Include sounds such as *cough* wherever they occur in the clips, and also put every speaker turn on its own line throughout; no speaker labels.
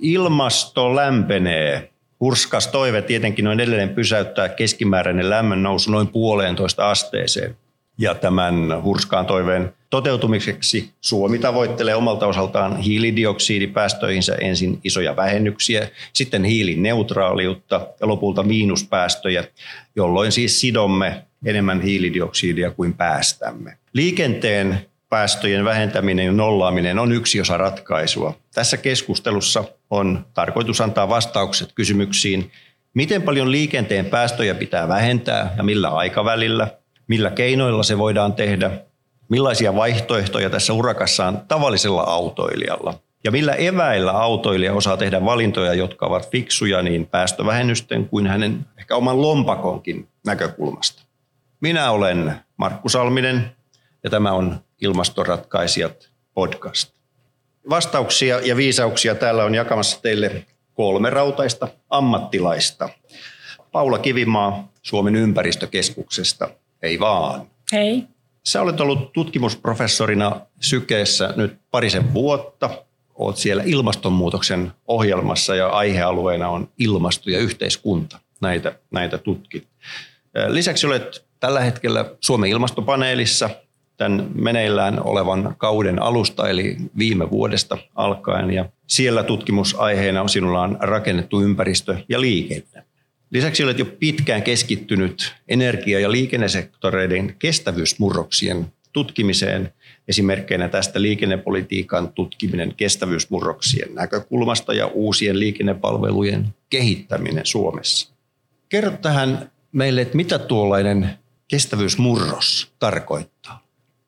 Ilmasto lämpenee. Hurskas toive tietenkin on edelleen pysäyttää keskimääräinen lämmön nousu noin puoleentoista asteeseen. Ja tämän hurskaan toiveen toteutumiseksi Suomi tavoittelee omalta osaltaan hiilidioksidipäästöihinsä ensin isoja vähennyksiä, sitten hiilineutraaliutta ja lopulta miinuspäästöjä, jolloin siis sidomme enemmän hiilidioksidia kuin päästämme. Liikenteen päästöjen vähentäminen ja nollaaminen on yksi osa ratkaisua. Tässä keskustelussa on tarkoitus antaa vastaukset kysymyksiin, miten paljon liikenteen päästöjä pitää vähentää ja millä aikavälillä, millä keinoilla se voidaan tehdä, millaisia vaihtoehtoja tässä urakassa on tavallisella autoilijalla ja millä eväillä autoilija osaa tehdä valintoja, jotka ovat fiksuja niin päästövähennysten kuin hänen ehkä oman lompakonkin näkökulmasta. Minä olen Markku Salminen ja tämä on Ilmastoratkaisijat podcast. Vastauksia ja viisauksia täällä on jakamassa teille kolme rautaista ammattilaista. Paula Kivimaa Suomen ympäristökeskuksesta. Hei vaan.
Hei.
Sä olet ollut tutkimusprofessorina Sykeessä nyt parisen vuotta. Olet siellä ilmastonmuutoksen ohjelmassa ja aihealueena on ilmasto ja yhteiskunta. Näitä, näitä tutkit. Lisäksi olet tällä hetkellä Suomen ilmastopaneelissa tämän meneillään olevan kauden alusta, eli viime vuodesta alkaen. Ja siellä tutkimusaiheena on sinulla on rakennettu ympäristö ja liikenne. Lisäksi olet jo pitkään keskittynyt energia- ja liikennesektoreiden kestävyysmurroksien tutkimiseen. Esimerkkeinä tästä liikennepolitiikan tutkiminen kestävyysmurroksien näkökulmasta ja uusien liikennepalvelujen kehittäminen Suomessa. Kerro tähän meille, että mitä tuollainen kestävyysmurros tarkoittaa?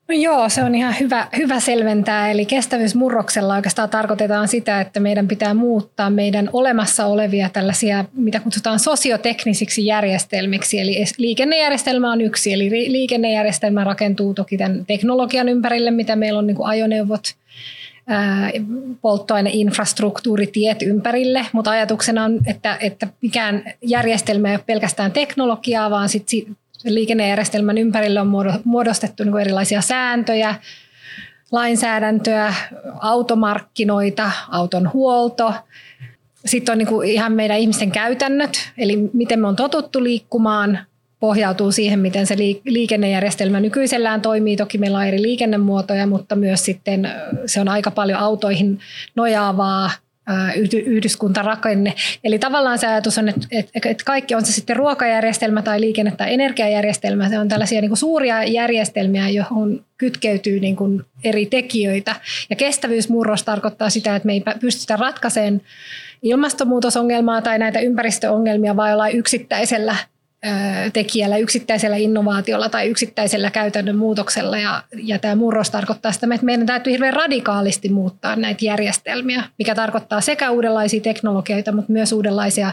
No joo, se on ihan hyvä, hyvä selventää. Eli kestävyysmurroksella oikeastaan tarkoitetaan sitä, että meidän pitää muuttaa meidän olemassa olevia tällaisia, mitä kutsutaan sosioteknisiksi järjestelmiksi. Eli liikennejärjestelmä on yksi, eli liikennejärjestelmä rakentuu toki tämän teknologian ympärille, mitä meillä on niin kuin ajoneuvot, polttoaineinfrastruktuuri, tiet ympärille, mutta ajatuksena on, että, että mikään järjestelmä ei ole pelkästään teknologiaa, vaan sit liikennejärjestelmän ympärille on muodostettu niin erilaisia sääntöjä, lainsäädäntöä, automarkkinoita, auton huolto. Sitten on niin kuin ihan meidän ihmisten käytännöt, eli miten me on totuttu liikkumaan, pohjautuu siihen, miten se liikennejärjestelmä nykyisellään toimii. Toki meillä on eri liikennemuotoja, mutta myös sitten se on aika paljon autoihin nojaavaa yhdyskuntarakenne. Eli tavallaan se ajatus on, että, kaikki on se sitten ruokajärjestelmä tai liikenne- tai energiajärjestelmä, se on tällaisia niin kuin suuria järjestelmiä, johon kytkeytyy niin kuin eri tekijöitä. Ja kestävyysmurros tarkoittaa sitä, että me ei pystytä ratkaisemaan ilmastonmuutosongelmaa tai näitä ympäristöongelmia vai jollain yksittäisellä tekijällä, yksittäisellä innovaatiolla tai yksittäisellä käytännön muutoksella. Ja, ja tämä murros tarkoittaa sitä, että meidän täytyy hirveän radikaalisti muuttaa näitä järjestelmiä, mikä tarkoittaa sekä uudenlaisia teknologioita, mutta myös uudenlaisia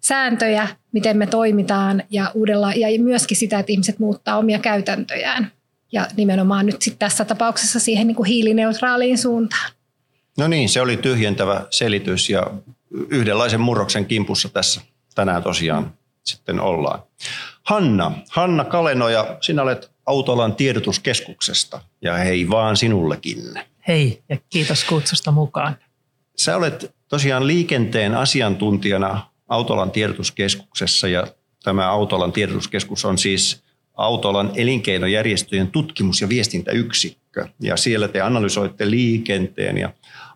sääntöjä, miten me toimitaan ja, uudella, ja myöskin sitä, että ihmiset muuttaa omia käytäntöjään. Ja nimenomaan nyt sit tässä tapauksessa siihen niin kuin hiilineutraaliin suuntaan.
No niin, se oli tyhjentävä selitys ja yhdenlaisen murroksen kimpussa tässä tänään tosiaan sitten ollaan. Hanna, Hanna Kalenoja, sinä olet Autolan tiedotuskeskuksesta ja hei vaan sinullekin.
Hei ja kiitos kutsusta mukaan.
Sä olet tosiaan liikenteen asiantuntijana Autolan tiedotuskeskuksessa ja tämä Autolan tiedotuskeskus on siis Autolan elinkeinojärjestöjen tutkimus- ja viestintäyksikkö. Ja siellä te analysoitte liikenteen ja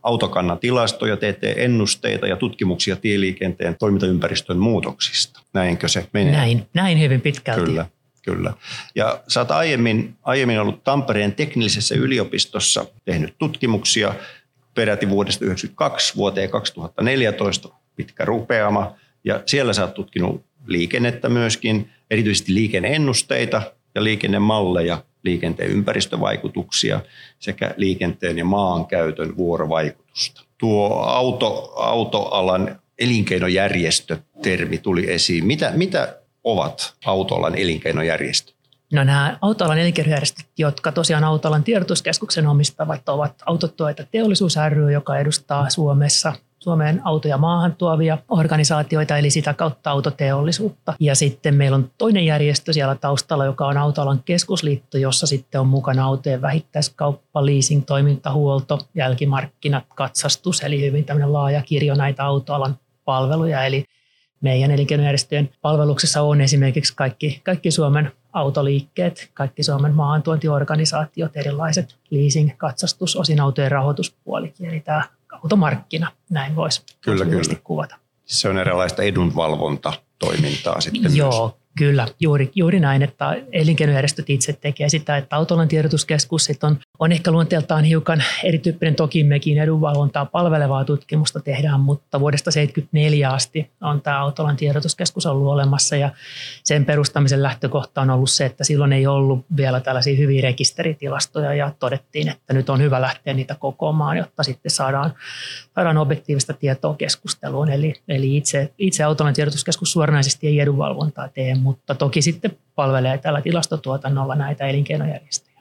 autokannan tilastoja, teette ennusteita ja tutkimuksia tieliikenteen toimintaympäristön muutoksista. Näinkö se menee?
Näin, näin hyvin pitkälti.
Kyllä, kyllä. Ja sä oot aiemmin, aiemmin ollut Tampereen teknillisessä yliopistossa tehnyt tutkimuksia peräti vuodesta 1992 vuoteen 2014, pitkä rupeama. Ja siellä sä oot tutkinut liikennettä myöskin, erityisesti liikenneennusteita ja liikennemalleja liikenteen ympäristövaikutuksia sekä liikenteen ja maankäytön vuorovaikutusta. Tuo auto, autoalan elinkeinojärjestö-termi tuli esiin. Mitä, mitä ovat autoalan elinkeinojärjestöt?
No nämä autoalan elinkeinojärjestöt, jotka tosiaan autoalan tiedotuskeskuksen omistavat, ovat Autotuoita teollisuus ry, joka edustaa Suomessa Suomeen autoja maahan tuovia organisaatioita, eli sitä kautta autoteollisuutta. Ja sitten meillä on toinen järjestö siellä taustalla, joka on Autoalan keskusliitto, jossa sitten on mukana autojen vähittäiskauppa, leasing, toimintahuolto, jälkimarkkinat, katsastus, eli hyvin tämmöinen laaja kirjo näitä autoalan palveluja. Eli meidän elinkeinojärjestöjen palveluksessa on esimerkiksi kaikki, kaikki Suomen autoliikkeet, kaikki Suomen maahantuontiorganisaatiot, erilaiset leasing, katsastus, osin autojen rahoituspuolikin, eli tämä automarkkina, näin voisi
kyllä, kyllä.
kuvata.
Se on erilaista edunvalvontatoimintaa sitten
Joo,
myös.
Kyllä, juuri, juuri näin, että elinkeinojärjestöt itse tekee sitä, että Autolan tiedotuskeskus sit on, on ehkä luonteeltaan hiukan erityyppinen, toki mekin edunvalvontaa palvelevaa tutkimusta tehdään, mutta vuodesta 1974 asti on tämä Autolan tiedotuskeskus ollut olemassa ja sen perustamisen lähtökohta on ollut se, että silloin ei ollut vielä tällaisia hyviä rekisteritilastoja ja todettiin, että nyt on hyvä lähteä niitä kokoamaan, jotta sitten saadaan, saadaan objektiivista tietoa keskusteluun. Eli, eli itse, itse Autolan tiedotuskeskus suoranaisesti ei edunvalvontaa tee, mutta toki sitten palvelee tällä tilastotuotannolla näitä elinkeinojärjestöjä.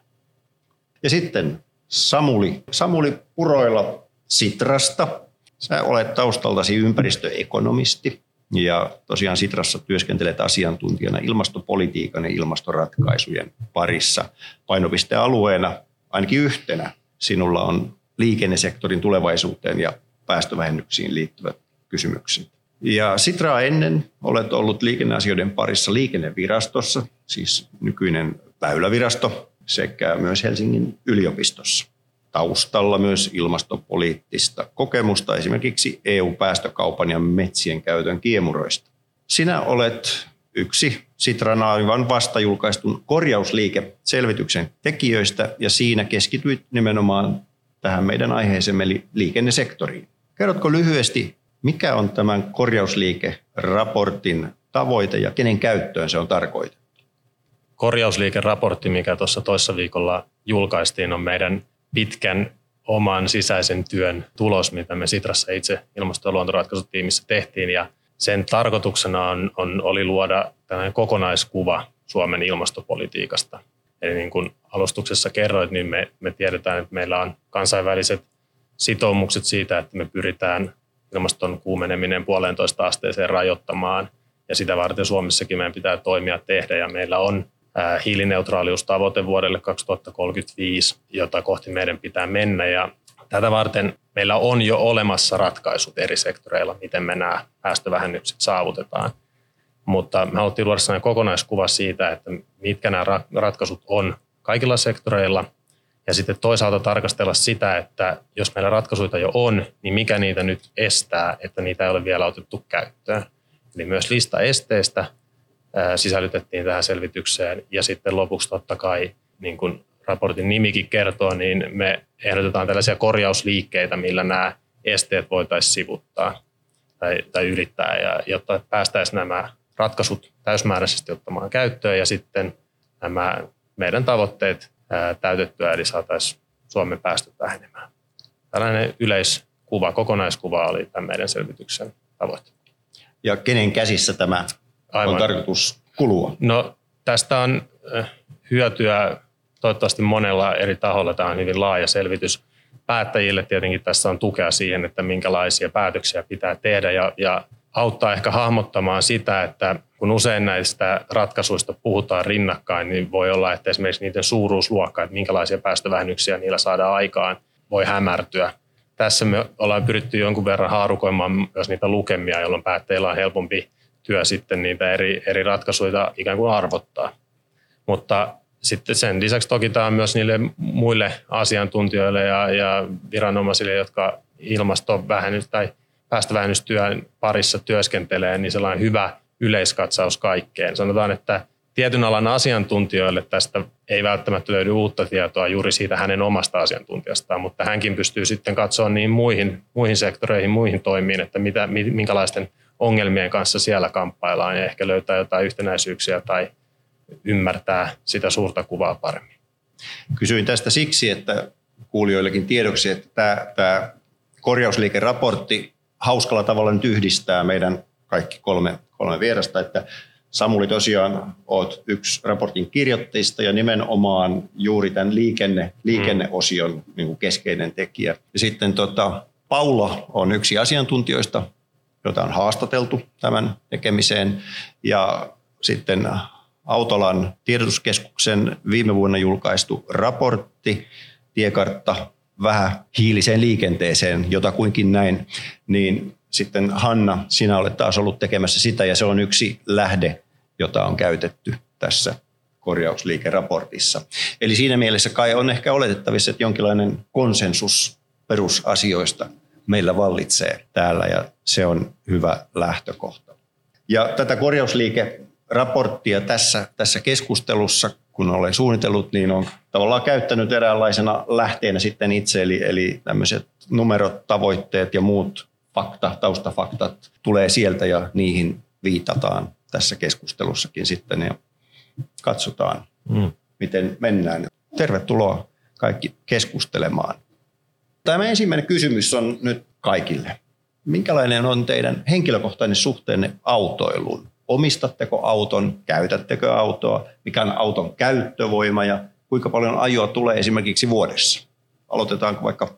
Ja sitten Samuli, Samuli Puroilla Sitrasta. Sä olet taustaltasi ympäristöekonomisti ja tosiaan Sitrassa työskentelet asiantuntijana ilmastopolitiikan ja ilmastoratkaisujen parissa. Painopistealueena ainakin yhtenä sinulla on liikennesektorin tulevaisuuteen ja päästövähennyksiin liittyvät kysymykset. Ja Sitraa ennen olet ollut liikenneasioiden parissa liikennevirastossa, siis nykyinen väylävirasto, sekä myös Helsingin yliopistossa. Taustalla myös ilmastopoliittista kokemusta esimerkiksi EU-päästökaupan ja metsien käytön kiemuroista. Sinä olet yksi Sitran aivan vasta julkaistun korjausliike-selvityksen tekijöistä ja siinä keskityit nimenomaan tähän meidän aiheeseemme eli liikennesektoriin. Kerrotko lyhyesti, mikä on tämän korjausliike-raportin tavoite ja kenen käyttöön se on tarkoitettu?
Korjausliike-raportti, mikä tuossa toissa viikolla julkaistiin, on meidän pitkän oman sisäisen työn tulos, mitä me Sitrassa itse ilmasto- ja luontoratkaisutiimissä tehtiin. Ja sen tarkoituksena on, on, oli luoda tällainen kokonaiskuva Suomen ilmastopolitiikasta. Eli niin kuin alustuksessa kerroit, niin me, me tiedetään, että meillä on kansainväliset sitoumukset siitä, että me pyritään ilmaston kuumeneminen puolentoista asteeseen rajoittamaan. Ja sitä varten Suomessakin meidän pitää toimia tehdä. Ja meillä on hiilineutraaliustavoite vuodelle 2035, jota kohti meidän pitää mennä. Ja tätä varten meillä on jo olemassa ratkaisut eri sektoreilla, miten me nämä päästövähennykset saavutetaan. Mutta me haluttiin luoda sellainen kokonaiskuva siitä, että mitkä nämä ratkaisut on kaikilla sektoreilla – ja sitten toisaalta tarkastella sitä, että jos meillä ratkaisuja jo on, niin mikä niitä nyt estää, että niitä ei ole vielä otettu käyttöön. Eli myös lista esteistä sisällytettiin tähän selvitykseen. Ja sitten lopuksi totta kai, niin kuin raportin nimikin kertoo, niin me ehdotetaan tällaisia korjausliikkeitä, millä nämä esteet voitaisiin sivuttaa tai, tai ylittää, ja, jotta päästäisiin nämä ratkaisut täysmääräisesti ottamaan käyttöön ja sitten nämä meidän tavoitteet täytettyä, eli saataisiin Suomen päästöt vähenemään. Tällainen yleiskuva, kokonaiskuva oli tämän meidän selvityksen tavoite.
Ja kenen käsissä tämä Aivan. on tarkoitus kulua?
No tästä on hyötyä toivottavasti monella eri taholla. Tämä on hyvin laaja selvitys. Päättäjille tietenkin tässä on tukea siihen, että minkälaisia päätöksiä pitää tehdä ja, ja auttaa ehkä hahmottamaan sitä, että kun usein näistä ratkaisuista puhutaan rinnakkain, niin voi olla, että esimerkiksi niiden suuruusluokka, että minkälaisia päästövähennyksiä niillä saadaan aikaan, voi hämärtyä. Tässä me ollaan pyritty jonkun verran haarukoimaan myös niitä lukemia, jolloin päättäjillä on helpompi työ sitten niitä eri, eri ratkaisuja ikään kuin arvottaa. Mutta sitten sen lisäksi toki tämä on myös niille muille asiantuntijoille ja, ja viranomaisille, jotka ilmastovähennys tai päästövähennystyön parissa työskentelee, niin sellainen hyvä yleiskatsaus kaikkeen. Sanotaan, että tietyn alan asiantuntijoille tästä ei välttämättä löydy uutta tietoa juuri siitä hänen omasta asiantuntijastaan, mutta hänkin pystyy sitten katsoa niin muihin, muihin sektoreihin, muihin toimiin, että mitä, minkälaisten ongelmien kanssa siellä kamppaillaan ja ehkä löytää jotain yhtenäisyyksiä tai ymmärtää sitä suurta kuvaa paremmin.
Kysyin tästä siksi, että kuulijoillekin tiedoksi, että tämä, tämä korjausliikeraportti hauskalla tavalla nyt yhdistää meidän kaikki kolme, kolme vierasta, että Samuli tosiaan oot yksi raportin kirjoittajista ja nimenomaan juuri tämän liikenne, liikenneosion niin kuin keskeinen tekijä. Ja sitten tota, Paula on yksi asiantuntijoista, jota on haastateltu tämän tekemiseen. Ja sitten Autolan tiedotuskeskuksen viime vuonna julkaistu raportti, tiekartta vähän hiiliseen liikenteeseen, jotakuinkin näin, niin sitten Hanna, sinä olet taas ollut tekemässä sitä ja se on yksi lähde, jota on käytetty tässä korjausliikeraportissa. Eli siinä mielessä kai on ehkä oletettavissa, että jonkinlainen konsensus perusasioista meillä vallitsee täällä ja se on hyvä lähtökohta. Ja tätä korjausliikeraporttia tässä, tässä keskustelussa, kun olen suunnitellut, niin on tavallaan käyttänyt eräänlaisena lähteenä sitten itse, eli, eli tämmöiset numerot, tavoitteet ja muut fakta, taustafaktat tulee sieltä ja niihin viitataan tässä keskustelussakin sitten ja katsotaan, mm. miten mennään. Tervetuloa kaikki keskustelemaan. Tämä ensimmäinen kysymys on nyt kaikille. Minkälainen on teidän henkilökohtainen suhteenne autoiluun? Omistatteko auton, käytättekö autoa, mikä on auton käyttövoima ja kuinka paljon ajoa tulee esimerkiksi vuodessa? Aloitetaanko vaikka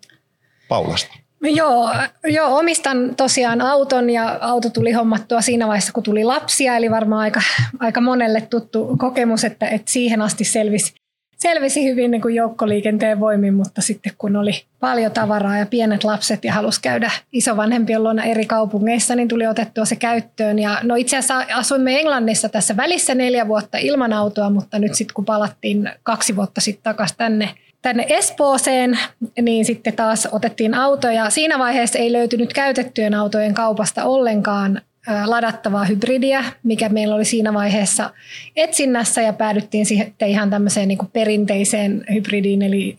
Paulasta?
Joo, joo, omistan tosiaan auton ja auto tuli hommattua siinä vaiheessa, kun tuli lapsia, eli varmaan aika, aika monelle tuttu kokemus, että, että siihen asti selvisi, selvisi hyvin niin kuin joukkoliikenteen voimin, mutta sitten kun oli paljon tavaraa ja pienet lapset ja halusi käydä isovanhempien luona eri kaupungeissa, niin tuli otettua se käyttöön. Ja no itse asiassa asuimme Englannissa tässä välissä neljä vuotta ilman autoa, mutta nyt sitten kun palattiin kaksi vuotta sitten takaisin tänne tänne Espooseen, niin sitten taas otettiin autoja. Siinä vaiheessa ei löytynyt käytettyjen autojen kaupasta ollenkaan ladattavaa hybridiä, mikä meillä oli siinä vaiheessa etsinnässä ja päädyttiin siihen ihan tämmöiseen niin perinteiseen hybridiin, eli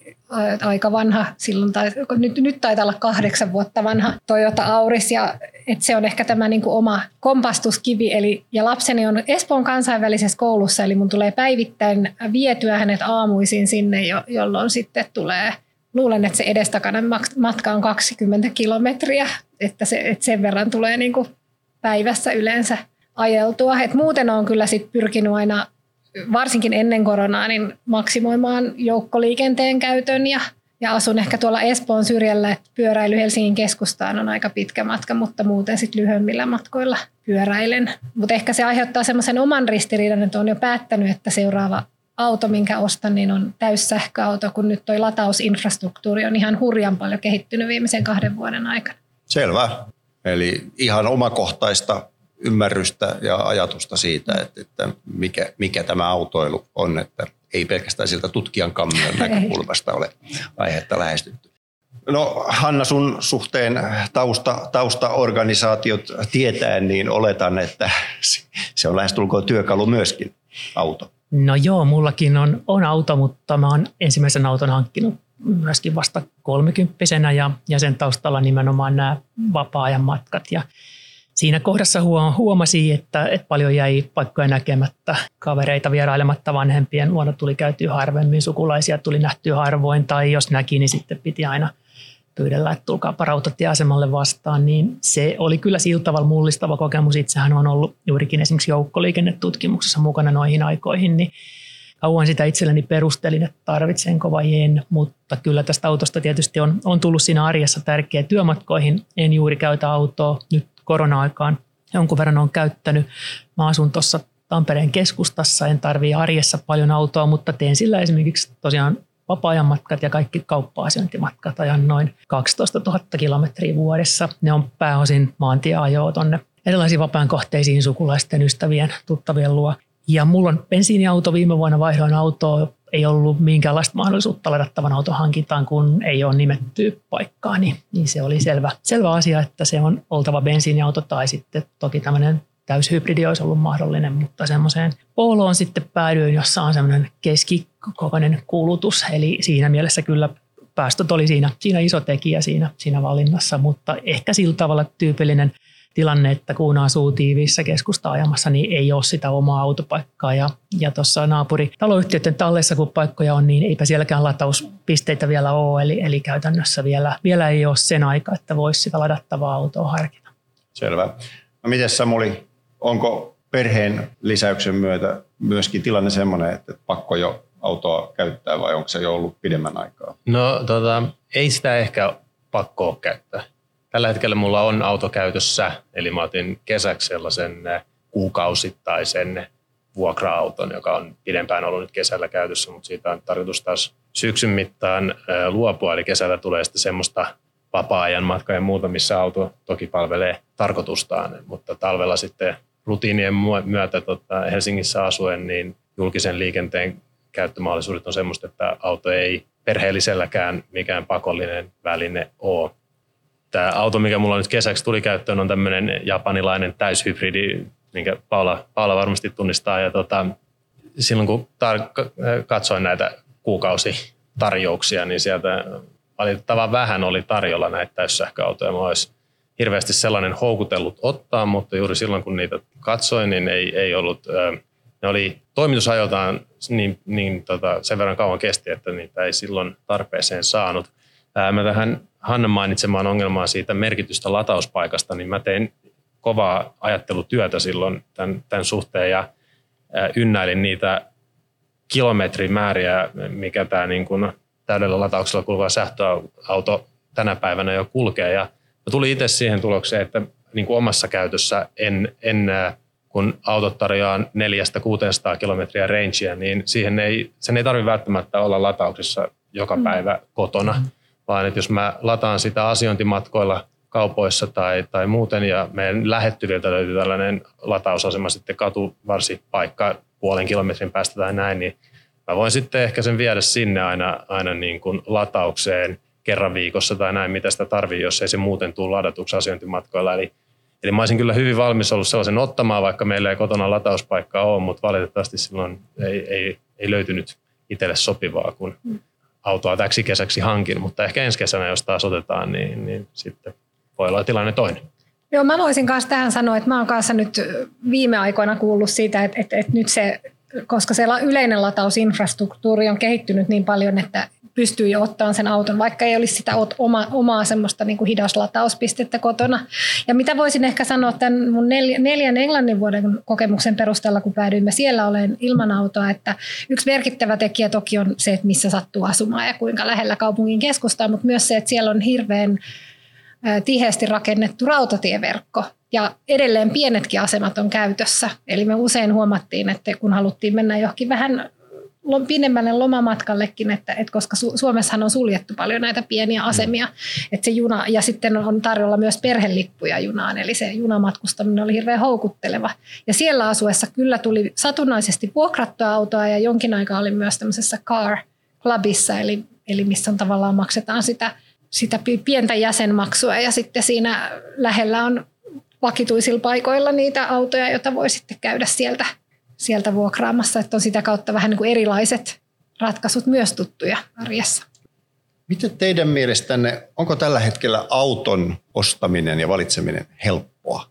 aika vanha, silloin tai, nyt, nyt taitaa olla kahdeksan vuotta vanha Toyota Auris ja et se on ehkä tämä niin kuin oma kompastuskivi. Eli, ja lapseni on Espoon kansainvälisessä koulussa, eli mun tulee päivittäin vietyä hänet aamuisin sinne, jo, jolloin sitten tulee luulen, että se edestakainen matka on 20 kilometriä, että, se, että sen verran tulee niin kuin päivässä yleensä ajeltua. Et muuten on kyllä sit pyrkinyt aina, varsinkin ennen koronaa, niin maksimoimaan joukkoliikenteen käytön ja, ja asun ehkä tuolla Espoon syrjällä, että pyöräily Helsingin keskustaan on aika pitkä matka, mutta muuten sitten lyhyemmillä matkoilla pyöräilen. Mutta ehkä se aiheuttaa semmoisen oman ristiriidan, että on jo päättänyt, että seuraava auto, minkä ostan, niin on täyssähköauto, kun nyt toi latausinfrastruktuuri on ihan hurjan paljon kehittynyt viimeisen kahden vuoden aikana.
Selvä. Eli ihan omakohtaista ymmärrystä ja ajatusta siitä, että, että mikä, mikä tämä autoilu on, että ei pelkästään siltä tutkijan kammion näkökulmasta ole aihetta lähestytty. No Hanna, sun suhteen tausta, taustaorganisaatiot tietää, niin oletan, että se on lähestulkoon työkalu myöskin auto.
No joo, mullakin on, on auto, mutta mä oon ensimmäisen auton hankkinut myöskin vasta kolmikymppisenä ja, ja sen taustalla nimenomaan nämä vapaa-ajan matkat. Ja siinä kohdassa huomasi, että, että paljon jäi paikkoja näkemättä, kavereita vierailematta vanhempien luona tuli käytyä harvemmin, sukulaisia tuli nähtyä harvoin tai jos näki, niin sitten piti aina pyydellä, että tulkaapa rautatieasemalle vastaan, niin se oli kyllä sillä tavalla mullistava kokemus. Itsehän on ollut juurikin esimerkiksi joukkoliikennetutkimuksessa mukana noihin aikoihin, niin kauan sitä itselleni perustelin, että tarvitsenko vai mutta kyllä tästä autosta tietysti on, on tullut siinä arjessa tärkeä työmatkoihin. En juuri käytä autoa nyt korona-aikaan. Jonkun verran on käyttänyt. Mä asun tuossa Tampereen keskustassa, en tarvii arjessa paljon autoa, mutta teen sillä esimerkiksi tosiaan vapaa-ajan matkat ja kaikki kauppa-asiointimatkat ajan noin 12 000 kilometriä vuodessa. Ne on pääosin maantieajoa tuonne erilaisiin vapaan kohteisiin sukulaisten, ystävien, tuttavien luo. Ja mulla on bensiiniauto, viime vuonna vaihdoin autoa, ei ollut minkäänlaista mahdollisuutta ladattavan auton hankintaan, kun ei ole nimetty paikkaa, niin, niin se oli selvä, selvä asia, että se on oltava bensiiniauto tai sitten toki tämmöinen täyshybridi olisi ollut mahdollinen, mutta semmoiseen Poloon sitten päädyin, jossa on semmoinen keskikokoinen kulutus, eli siinä mielessä kyllä päästöt oli siinä, siinä iso tekijä siinä, siinä valinnassa, mutta ehkä sillä tavalla tyypillinen – tilanne, että kun asuu tiiviissä keskusta ajamassa, niin ei ole sitä omaa autopaikkaa. Ja, ja tuossa naapuri taloyhtiöiden tallessa, kun paikkoja on, niin eipä sielläkään latauspisteitä vielä ole. Eli, eli käytännössä vielä, vielä ei ole sen aika, että voisi sitä ladattavaa autoa harkita.
Selvä. No miten Samuli, onko perheen lisäyksen myötä myöskin tilanne sellainen, että pakko jo autoa käyttää vai onko se jo ollut pidemmän aikaa?
No tota, ei sitä ehkä pakko käyttää. Tällä hetkellä mulla on auto käytössä, eli mä otin kesäksi sellaisen kuukausittaisen vuokra-auton, joka on pidempään ollut nyt kesällä käytössä, mutta siitä on tarkoitus taas syksyn mittaan luopua, eli kesällä tulee sitten semmoista vapaa-ajan matka ja muuta, missä auto toki palvelee tarkoitustaan, mutta talvella sitten rutiinien myötä tota, Helsingissä asuen, niin julkisen liikenteen käyttömahdollisuudet on semmoista, että auto ei perheelliselläkään mikään pakollinen väline ole. Tämä auto, mikä mulla nyt kesäksi tuli käyttöön, on tämmöinen japanilainen täyshybridi, minkä Paula, Paula varmasti tunnistaa. Ja tota, silloin kun tar- katsoin näitä kuukausitarjouksia, niin sieltä valitettavan vähän oli tarjolla näitä täyssähköautoja. Mä olisi hirveästi sellainen houkutellut ottaa, mutta juuri silloin kun niitä katsoin, niin ei, ei ollut, ne oli toimitusajoiltaan niin, niin tota, sen verran kauan kesti, että niitä ei silloin tarpeeseen saanut. Mä tähän Hannan mainitsemaan ongelmaan siitä merkitystä latauspaikasta, niin mä tein kovaa ajattelutyötä silloin tämän, tämän suhteen ja ynnäilin niitä kilometrimääriä, mikä tämä niin kuin täydellä latauksella kulkeva sähköauto tänä päivänä jo kulkee. Ja mä tulin itse siihen tulokseen, että niin kuin omassa käytössä en, en kun autot tarjoaa 400-600 kilometriä rangea, niin siihen ei, sen ei tarvitse välttämättä olla latauksessa joka mm. päivä kotona, mm. Vaan että jos mä lataan sitä asiointimatkoilla kaupoissa tai, tai muuten ja meidän lähettyviltä löytyy tällainen latausasema sitten katuvarsipaikka puolen kilometrin päästä tai näin, niin mä voin sitten ehkä sen viedä sinne aina, aina niin kuin lataukseen kerran viikossa tai näin, mitä sitä tarvii, jos ei se muuten tule ladatuksi asiointimatkoilla. Eli, eli mä olisin kyllä hyvin valmis ollut sellaisen ottamaan, vaikka meillä ei kotona latauspaikkaa ole, mutta valitettavasti silloin ei, ei, ei löytynyt itselle sopivaa, kun mm. Autoa täksi kesäksi hankin, mutta ehkä ensi kesänä, jos taas otetaan, niin, niin sitten voi olla tilanne toinen.
Joo, mä voisin kanssa tähän sanoa, että mä oon kanssa nyt viime aikoina kuullut siitä, että, että, että nyt se, koska se yleinen latausinfrastruktuuri on kehittynyt niin paljon, että pystyy jo ottamaan sen auton, vaikka ei olisi sitä oma, omaa semmoista niin kuin hidaslataupistettä kotona. Ja mitä voisin ehkä sanoa tämän mun neljän englannin vuoden kokemuksen perusteella, kun päädyimme siellä olen ilman autoa, että yksi merkittävä tekijä toki on se, että missä sattuu asumaan ja kuinka lähellä kaupungin keskustaa, mutta myös se, että siellä on hirveän tiheästi rakennettu rautatieverkko ja edelleen pienetkin asemat on käytössä. Eli me usein huomattiin, että kun haluttiin mennä johonkin vähän pidemmälle lomamatkallekin, että, että koska Suomessahan on suljettu paljon näitä pieniä asemia, mm. että se juna, ja sitten on tarjolla myös perhelippuja junaan, eli se junamatkustaminen oli hirveän houkutteleva. Ja siellä asuessa kyllä tuli satunnaisesti vuokrattua autoa, ja jonkin aikaa oli myös tämmöisessä car clubissa, eli, eli missä on tavallaan maksetaan sitä sitä pientä jäsenmaksua ja sitten siinä lähellä on vakituisilla paikoilla niitä autoja, joita voi sitten käydä sieltä, sieltä vuokraamassa, että on sitä kautta vähän niin kuin erilaiset ratkaisut myös tuttuja arjessa.
Miten teidän mielestänne, onko tällä hetkellä auton ostaminen ja valitseminen helppoa?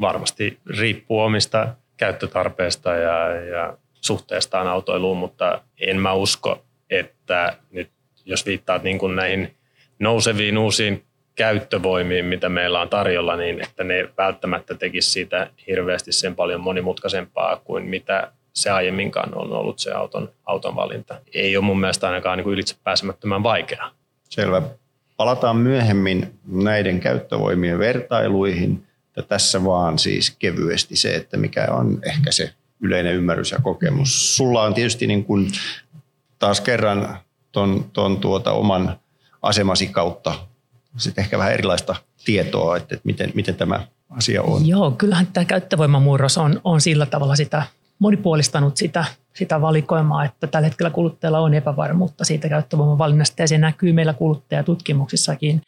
Varmasti riippuu omista käyttötarpeesta ja, ja suhteestaan autoiluun, mutta en mä usko, että nyt jos viittaat niin kuin näihin nouseviin uusiin käyttövoimiin, mitä meillä on tarjolla, niin että ne välttämättä tekisi siitä hirveästi sen paljon monimutkaisempaa kuin mitä se aiemminkaan on ollut se auton, auton valinta. Ei ole mun mielestä ainakaan niin ylitse pääsemättömän vaikeaa.
Selvä. Palataan myöhemmin näiden käyttövoimien vertailuihin. Ja tässä vaan siis kevyesti se, että mikä on ehkä se yleinen ymmärrys ja kokemus. Sulla on tietysti niin kuin taas kerran ton, ton tuota oman asemasi kautta sitten ehkä vähän erilaista tietoa, että, miten, miten tämä asia on.
Joo, kyllähän tämä käyttövoimamurros on, on sillä tavalla sitä monipuolistanut sitä, sitä valikoimaa, että tällä hetkellä kuluttajalla on epävarmuutta siitä käyttövoiman valinnasta ja se näkyy meillä kuluttajatutkimuksissakin.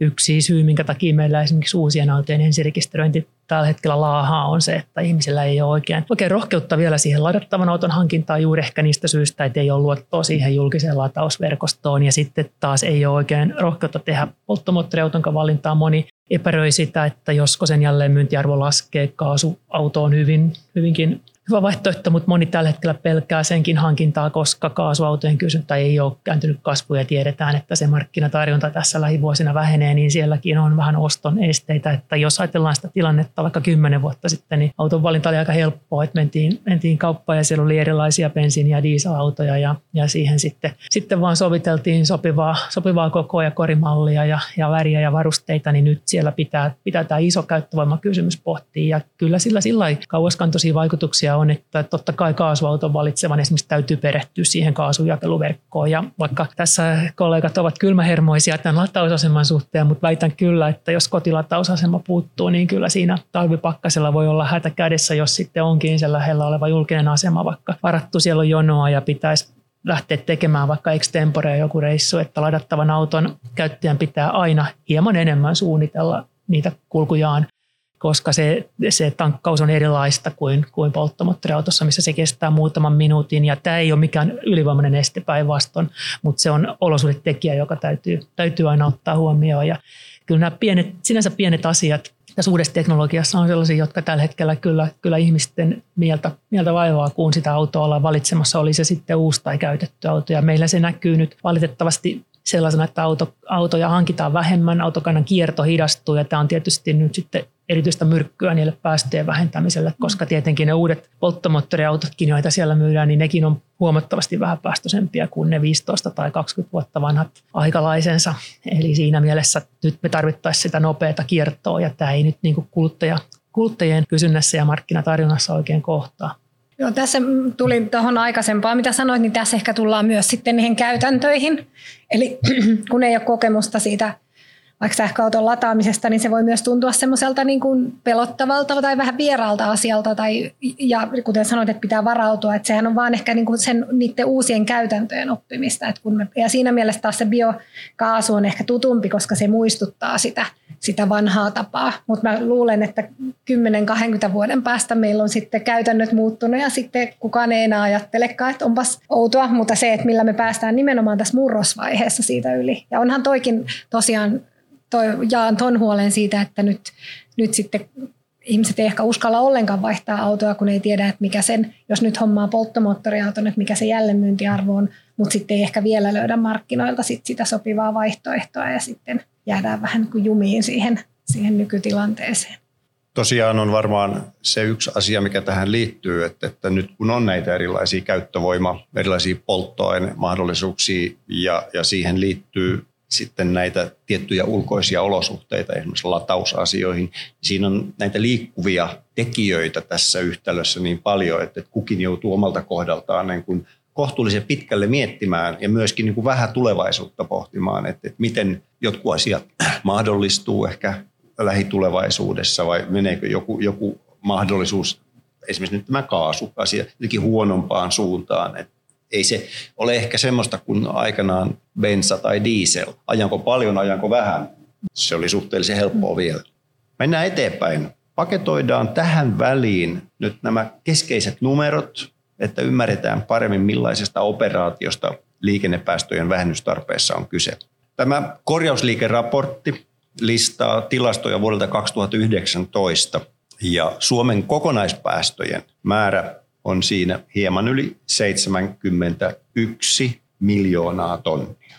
Yksi syy, minkä takia meillä esimerkiksi uusien autojen ensirekisteröinti tällä hetkellä laahaa on se, että ihmisillä ei ole oikein, oikein rohkeutta vielä siihen ladattavan auton hankintaan juuri ehkä niistä syistä, että ei ole luottoa siihen julkiseen latausverkostoon ja sitten taas ei ole oikein rohkeutta tehdä polttomoottoriauton valintaa. Moni epäröi sitä, että josko sen jälleen myyntiarvo laskee, kaasuauto on hyvin, hyvinkin hyvä vaihtoehto, mutta moni tällä hetkellä pelkää senkin hankintaa, koska kaasuautojen kysyntä ei ole kääntynyt kasvuun ja tiedetään, että se markkinatarjonta tässä lähivuosina vähenee, niin sielläkin on vähän oston esteitä. Että jos ajatellaan sitä tilannetta vaikka kymmenen vuotta sitten, niin auton valinta oli aika helppoa, että mentiin, mentiin kauppaan ja siellä oli erilaisia bensiini- ja dieselautoja ja, ja siihen sitten, sitten vaan soviteltiin sopivaa, sopivaa kokoa ja korimallia ja, ja väriä ja varusteita, niin nyt siellä pitää, pitää tämä iso käyttövoimakysymys pohtia ja kyllä sillä sillä kauaskantoisia vaikutuksia on, että totta kai kaasuauton valitsevan esimerkiksi täytyy perehtyä siihen kaasujakeluverkkoon. Ja vaikka tässä kollegat ovat kylmähermoisia tämän latausaseman suhteen, mutta väitän kyllä, että jos kotilatausasema puuttuu, niin kyllä siinä talvipakkasella voi olla hätä kädessä, jos sitten onkin sen lähellä oleva julkinen asema, vaikka varattu siellä on jonoa ja pitäisi lähteä tekemään vaikka extemporea joku reissu, että ladattavan auton käyttäjän pitää aina hieman enemmän suunnitella niitä kulkujaan koska se, se tankkaus on erilaista kuin, kuin polttomoottoriautossa, missä se kestää muutaman minuutin. Ja tämä ei ole mikään ylivoimainen este päinvastoin, mutta se on olosuhdetekijä, joka täytyy, täytyy aina ottaa huomioon. Ja kyllä nämä pienet, sinänsä pienet asiat tässä uudessa teknologiassa on sellaisia, jotka tällä hetkellä kyllä, kyllä ihmisten mieltä, mieltä vaivaa, kun sitä autoa ollaan valitsemassa, oli se sitten uusi tai käytetty auto. Ja meillä se näkyy nyt valitettavasti sellaisena, että auto, autoja hankitaan vähemmän, autokannan kierto hidastuu ja tämä on tietysti nyt sitten erityistä myrkkyä niille päästöjen vähentämiselle, koska tietenkin ne uudet polttomoottoriautotkin, joita siellä myydään, niin nekin on huomattavasti vähän päästöisempiä kuin ne 15 tai 20 vuotta vanhat aikalaisensa. Eli siinä mielessä nyt me tarvittaisiin sitä nopeata kiertoa ja tämä ei nyt niin kuin kuluttaja, kuluttajien kysynnässä ja markkinatarjonnassa oikein kohtaa.
Joo, tässä tuli tuohon aikaisempaan, mitä sanoit, niin tässä ehkä tullaan myös sitten niihin käytäntöihin. Eli *clears throat* kun ei ole kokemusta siitä vaikka sähköauton lataamisesta, niin se voi myös tuntua semmoiselta niin kuin pelottavalta tai vähän vieraalta asialta. Tai, ja kuten sanoit, että pitää varautua, että sehän on vaan ehkä niin kuin sen, niiden uusien käytäntöjen oppimista. Että kun me, ja siinä mielessä taas se biokaasu on ehkä tutumpi, koska se muistuttaa sitä, sitä vanhaa tapaa. Mutta mä luulen, että 10-20 vuoden päästä meillä on sitten käytännöt muuttunut ja sitten kukaan ei enää ajattelekaan, että onpas outoa, mutta se, että millä me päästään nimenomaan tässä murrosvaiheessa siitä yli. Ja onhan toikin tosiaan toi, jaan ton huolen siitä, että nyt, nyt sitten ihmiset ei ehkä uskalla ollenkaan vaihtaa autoa, kun ei tiedä, että mikä sen, jos nyt hommaa polttomoottoriauton, että mikä se jälleenmyyntiarvo on, mutta sitten ei ehkä vielä löydä markkinoilta sit sitä sopivaa vaihtoehtoa ja sitten jäädään vähän kuin jumiin siihen, siihen nykytilanteeseen.
Tosiaan on varmaan se yksi asia, mikä tähän liittyy, että, että nyt kun on näitä erilaisia käyttövoima, erilaisia polttoainemahdollisuuksia ja, ja siihen liittyy sitten näitä tiettyjä ulkoisia olosuhteita, esimerkiksi latausasioihin. Siinä on näitä liikkuvia tekijöitä tässä yhtälössä niin paljon, että kukin joutuu omalta kohdaltaan niin kuin kohtuullisen pitkälle miettimään ja myöskin niin kuin vähän tulevaisuutta pohtimaan, että, että miten jotkut asiat mahdollistuu ehkä lähitulevaisuudessa vai meneekö joku, joku mahdollisuus, esimerkiksi nyt tämä kaasuasia, jotenkin huonompaan suuntaan. Että ei se ole ehkä semmoista kuin aikanaan bensa tai diesel. Ajanko paljon, ajanko vähän. Se oli suhteellisen helppoa vielä. Mennään eteenpäin. Paketoidaan tähän väliin nyt nämä keskeiset numerot, että ymmärretään paremmin millaisesta operaatiosta liikennepäästöjen vähennystarpeessa on kyse. Tämä korjausliikeraportti listaa tilastoja vuodelta 2019 ja Suomen kokonaispäästöjen määrä on siinä hieman yli 71 miljoonaa tonnia.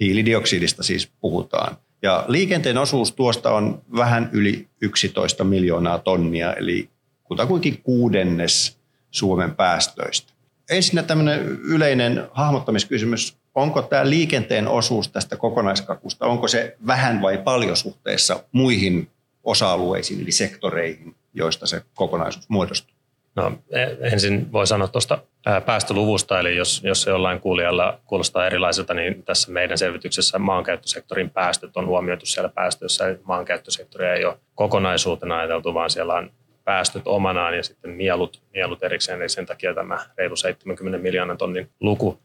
Hiilidioksidista siis puhutaan. Ja liikenteen osuus tuosta on vähän yli 11 miljoonaa tonnia, eli kutakuinkin kuudennes Suomen päästöistä. Ensinnä tämmöinen yleinen hahmottamiskysymys. Onko tämä liikenteen osuus tästä kokonaiskakusta, onko se vähän vai paljon suhteessa muihin osa-alueisiin eli sektoreihin, joista se kokonaisuus muodostuu?
No, e, ensin voi sanoa tuosta päästöluvusta, eli jos, jos jollain kuulijalla kuulostaa erilaiselta, niin tässä meidän selvityksessä maankäyttösektorin päästöt on huomioitu siellä päästöissä. Maankäyttösektoria ei ole kokonaisuutena ajateltu, vaan siellä on päästöt omanaan ja sitten nielut, nielut erikseen, eli sen takia tämä reilu 70 miljoonan tonnin luku.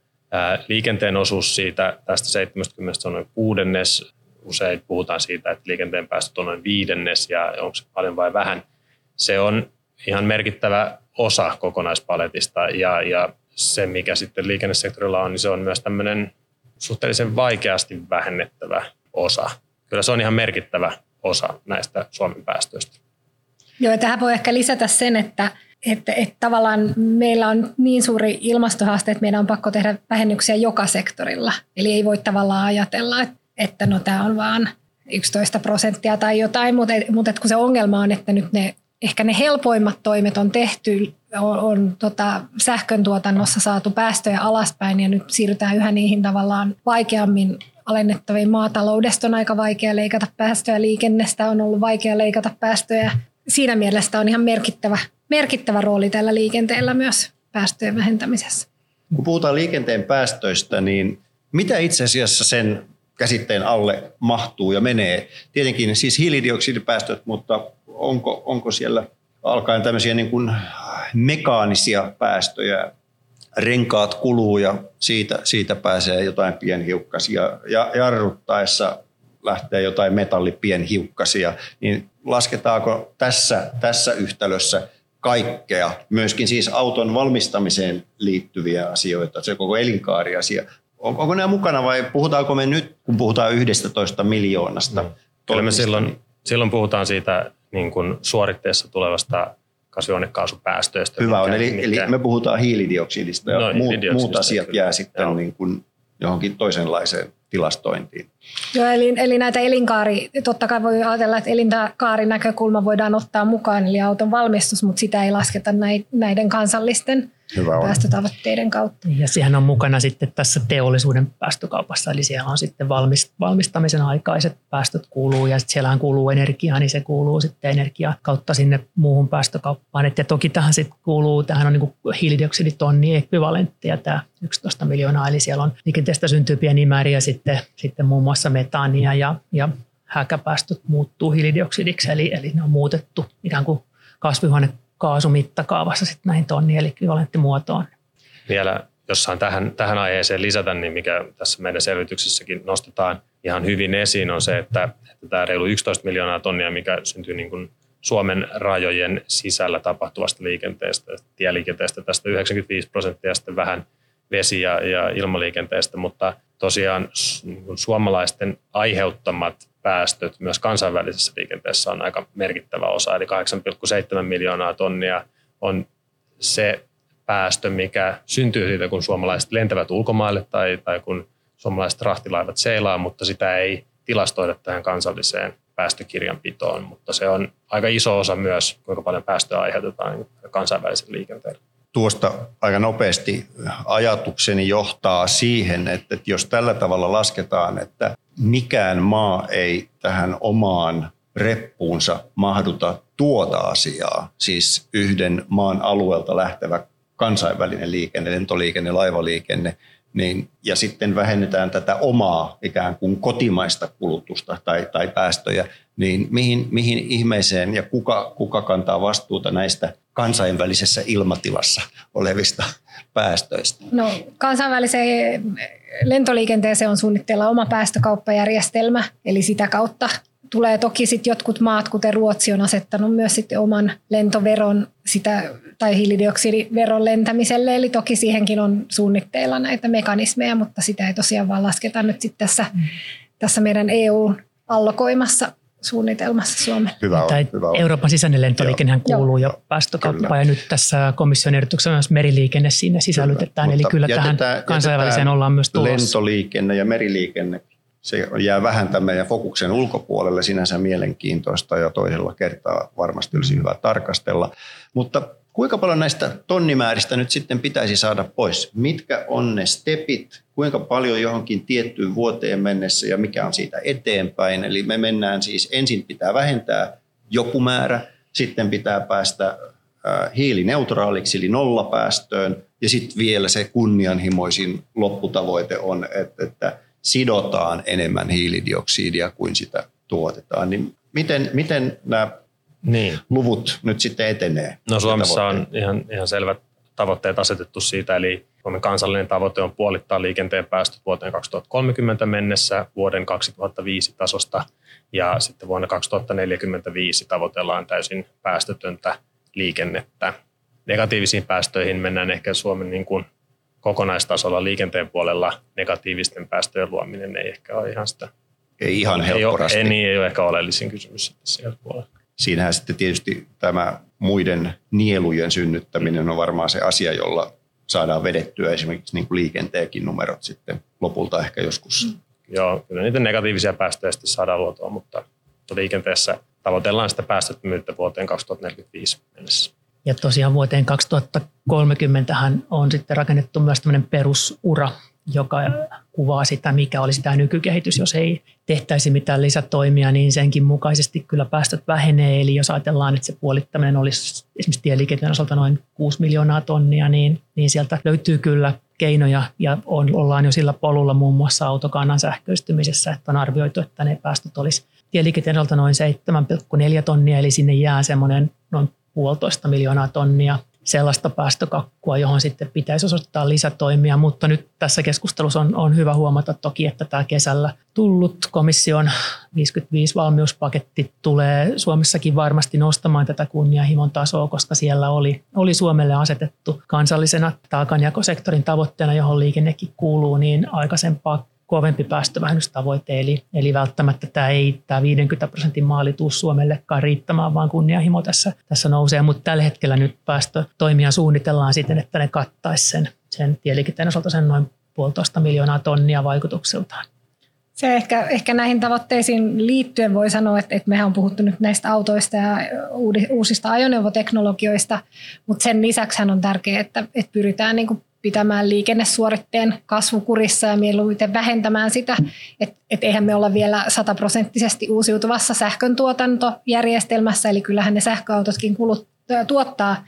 Liikenteen osuus siitä tästä 70 on noin kuudennes. Usein puhutaan siitä, että liikenteen päästöt on noin viidennes ja onko se paljon vai vähän. Se on ihan merkittävä osa kokonaispaletista ja, ja se, mikä sitten liikennesektorilla on, niin se on myös tämmöinen suhteellisen vaikeasti vähennettävä osa. Kyllä se on ihan merkittävä osa näistä Suomen päästöistä.
Joo, ja tähän voi ehkä lisätä sen, että, että, että tavallaan meillä on niin suuri ilmastohaaste, että meidän on pakko tehdä vähennyksiä joka sektorilla. Eli ei voi tavallaan ajatella, että, että no tämä on vaan 11 prosenttia tai jotain, mutta, mutta kun se ongelma on, että nyt ne ehkä ne helpoimmat toimet on tehty, on, on tota, sähkön tuotannossa saatu päästöjä alaspäin ja nyt siirrytään yhä niihin tavallaan vaikeammin alennettaviin. Maataloudesta on aika vaikea leikata päästöjä, liikennestä on ollut vaikea leikata päästöjä. Siinä mielessä on ihan merkittävä, merkittävä rooli tällä liikenteellä myös päästöjen vähentämisessä.
Kun puhutaan liikenteen päästöistä, niin mitä itse asiassa sen käsitteen alle mahtuu ja menee? Tietenkin siis hiilidioksidipäästöt, mutta onko, onko siellä alkaen tämmöisiä niin kuin mekaanisia päästöjä, renkaat kuluu ja siitä, siitä pääsee jotain pienhiukkasia ja jarruttaessa lähtee jotain metallipienhiukkasia, niin lasketaanko tässä, tässä yhtälössä kaikkea, myöskin siis auton valmistamiseen liittyviä asioita, se koko elinkaariasia. On, onko nämä mukana vai puhutaanko me nyt, kun puhutaan 11 miljoonasta?
Mm. Kyllä me silloin, silloin puhutaan siitä niin kuin suoritteessa tulevasta kasvihuonekaasupäästöistä.
Hyvä on, eli, eli me puhutaan hiilidioksidista ja no, muut, muut asiat jää sitten niin kuin johonkin toisenlaiseen tilastointiin.
Joo, eli, eli näitä elinkaari, totta kai voi ajatella, että elinkaarin näkökulma voidaan ottaa mukaan, eli auton valmistus, mutta sitä ei lasketa näiden kansallisten Hyvä on. päästötavoitteiden kautta.
Ja siihen on mukana sitten tässä teollisuuden päästökaupassa, eli siellä on sitten valmistamisen aikaiset päästöt kuuluu, ja sitten siellähän kuuluu energiaa, niin se kuuluu sitten energia kautta sinne muuhun päästökauppaan. Et ja toki tähän sitten kuuluu, tähän on niin hiilidioksiditonni ekvivalenttia tämä 11 miljoonaa, eli siellä on liikenteestä syntyy pieniä määriä sitten, sitten muun muassa metaania ja, ja häkäpäästöt muuttuu hiilidioksidiksi, eli, eli ne on muutettu ikään kuin kasvihuone kaasumittakaavassa sitten näihin tonni eli ekvivalenttimuotoon.
Vielä jossain tähän, tähän aiheeseen lisätä, niin mikä tässä meidän selvityksessäkin nostetaan ihan hyvin esiin, on se, että, että tämä reilu 11 miljoonaa tonnia, mikä syntyy niin kuin Suomen rajojen sisällä tapahtuvasta liikenteestä, tieliikenteestä, tästä 95 prosenttia sitten vähän vesi- ja, ja ilmaliikenteestä, mutta tosiaan niin suomalaisten aiheuttamat päästöt myös kansainvälisessä liikenteessä on aika merkittävä osa, eli 8,7 miljoonaa tonnia on se päästö, mikä syntyy siitä, kun suomalaiset lentävät ulkomaille tai, tai kun suomalaiset rahtilaivat seilaa, mutta sitä ei tilastoida tähän kansalliseen päästökirjanpitoon, mutta se on aika iso osa myös, kuinka paljon päästöä aiheutetaan kansainvälisen liikenteen
tuosta aika nopeasti ajatukseni johtaa siihen, että jos tällä tavalla lasketaan, että mikään maa ei tähän omaan reppuunsa mahduta tuota asiaa, siis yhden maan alueelta lähtevä kansainvälinen liikenne, lentoliikenne, laivaliikenne, niin, ja sitten vähennetään tätä omaa ikään kuin kotimaista kulutusta tai, tai päästöjä, niin mihin, mihin ihmeeseen ja kuka, kuka kantaa vastuuta näistä kansainvälisessä ilmatilassa olevista päästöistä?
No, kansainväliseen lentoliikenteeseen on suunnitteilla oma päästökauppajärjestelmä, eli sitä kautta tulee toki sitten jotkut maat, kuten Ruotsi, on asettanut myös sitten oman lentoveron sitä, tai hiilidioksidiveron lentämiselle, eli toki siihenkin on suunnitteilla näitä mekanismeja, mutta sitä ei tosiaan vaan lasketa nyt sitten tässä, mm. tässä meidän EU-allokoimassa suunnitelmassa Suomeen.
Hyvä on, hyvä on. Euroopan sisäinen lentoliikennehän kuuluu Joo. jo päästökauppaan ja nyt tässä komission ehdotuksessa myös meriliikenne sinne sisällytetään. Kyllä. Eli kyllä tähän kansainväliseen ollaan myös tulossa.
Lentoliikenne ja meriliikenne se jää vähän tämän meidän fokuksen ulkopuolelle, sinänsä mielenkiintoista ja toisella kertaa varmasti olisi hyvä tarkastella. Mutta kuinka paljon näistä tonnimääristä nyt sitten pitäisi saada pois? Mitkä on ne stepit? Kuinka paljon johonkin tiettyyn vuoteen mennessä ja mikä on siitä eteenpäin? Eli me mennään siis, ensin pitää vähentää joku määrä, sitten pitää päästä hiilineutraaliksi eli nollapäästöön ja sitten vielä se kunnianhimoisin lopputavoite on, että, että sidotaan enemmän hiilidioksidia kuin sitä tuotetaan. Niin miten, miten nämä niin. luvut nyt sitten etenee?
No Suomessa on ihan, ihan selvät tavoitteet asetettu siitä, eli Suomen kansallinen tavoite on puolittaa liikenteen päästöt vuoteen 2030 mennessä vuoden 2005 tasosta, ja sitten vuonna 2045 tavoitellaan täysin päästötöntä liikennettä. Negatiivisiin päästöihin mennään ehkä Suomen niin kuin kokonaistasolla liikenteen puolella negatiivisten päästöjen luominen ei ehkä ole ihan sitä.
Ei ihan helpporasti.
Ei, ei, niin, ei ole ehkä oleellisin kysymys siellä puolella.
Siinähän sitten tietysti tämä muiden nielujen synnyttäminen on varmaan se asia, jolla saadaan vedettyä esimerkiksi niin kuin liikenteenkin numerot sitten lopulta ehkä joskus. Mm.
Joo, kyllä niitä negatiivisia päästöjä sitten saadaan luotua, mutta liikenteessä tavoitellaan sitä päästöttömyyttä vuoteen 2045 mennessä.
Ja tosiaan vuoteen 2030 on sitten rakennettu myös tämmöinen perusura, joka kuvaa sitä, mikä olisi tämä nykykehitys. Jos ei tehtäisi mitään lisätoimia, niin senkin mukaisesti kyllä päästöt vähenee. Eli jos ajatellaan, että se puolittaminen olisi esimerkiksi tieliikenteen osalta noin 6 miljoonaa tonnia, niin, niin sieltä löytyy kyllä keinoja ja on, ollaan jo sillä polulla muun muassa autokannan sähköistymisessä, että on arvioitu, että ne päästöt olisi tieliikenteen osalta noin 7,4 tonnia, eli sinne jää semmoinen noin puolitoista miljoonaa tonnia sellaista päästökakkua, johon sitten pitäisi osoittaa lisätoimia, mutta nyt tässä keskustelussa on, on hyvä huomata toki, että tämä kesällä tullut komission 55 valmiuspaketti tulee Suomessakin varmasti nostamaan tätä kunnianhimon tasoa, koska siellä oli, oli Suomelle asetettu kansallisena taakanjakosektorin tavoitteena, johon liikennekin kuuluu, niin aikaisempaa kovempi päästövähennystavoite, eli, eli välttämättä tämä ei tämä 50 prosentin maali tuu Suomellekaan riittämään, vaan kunnianhimo tässä, tässä nousee, mutta tällä hetkellä nyt päästötoimia suunnitellaan siten, että ne kattaisi sen, sen tieliikenteen osalta sen noin puolitoista miljoonaa tonnia vaikutuksiltaan.
Se ehkä, ehkä näihin tavoitteisiin liittyen voi sanoa, että, että mehän on puhuttu nyt näistä autoista ja uusista ajoneuvoteknologioista, mutta sen lisäksi on tärkeää, että, että pyritään niin kuin pitämään liikennesuoritteen kasvukurissa ja mieluiten vähentämään sitä. Että et eihän me olla vielä sataprosenttisesti uusiutuvassa sähköntuotantojärjestelmässä, eli kyllähän ne sähköautotkin kulut, tuottaa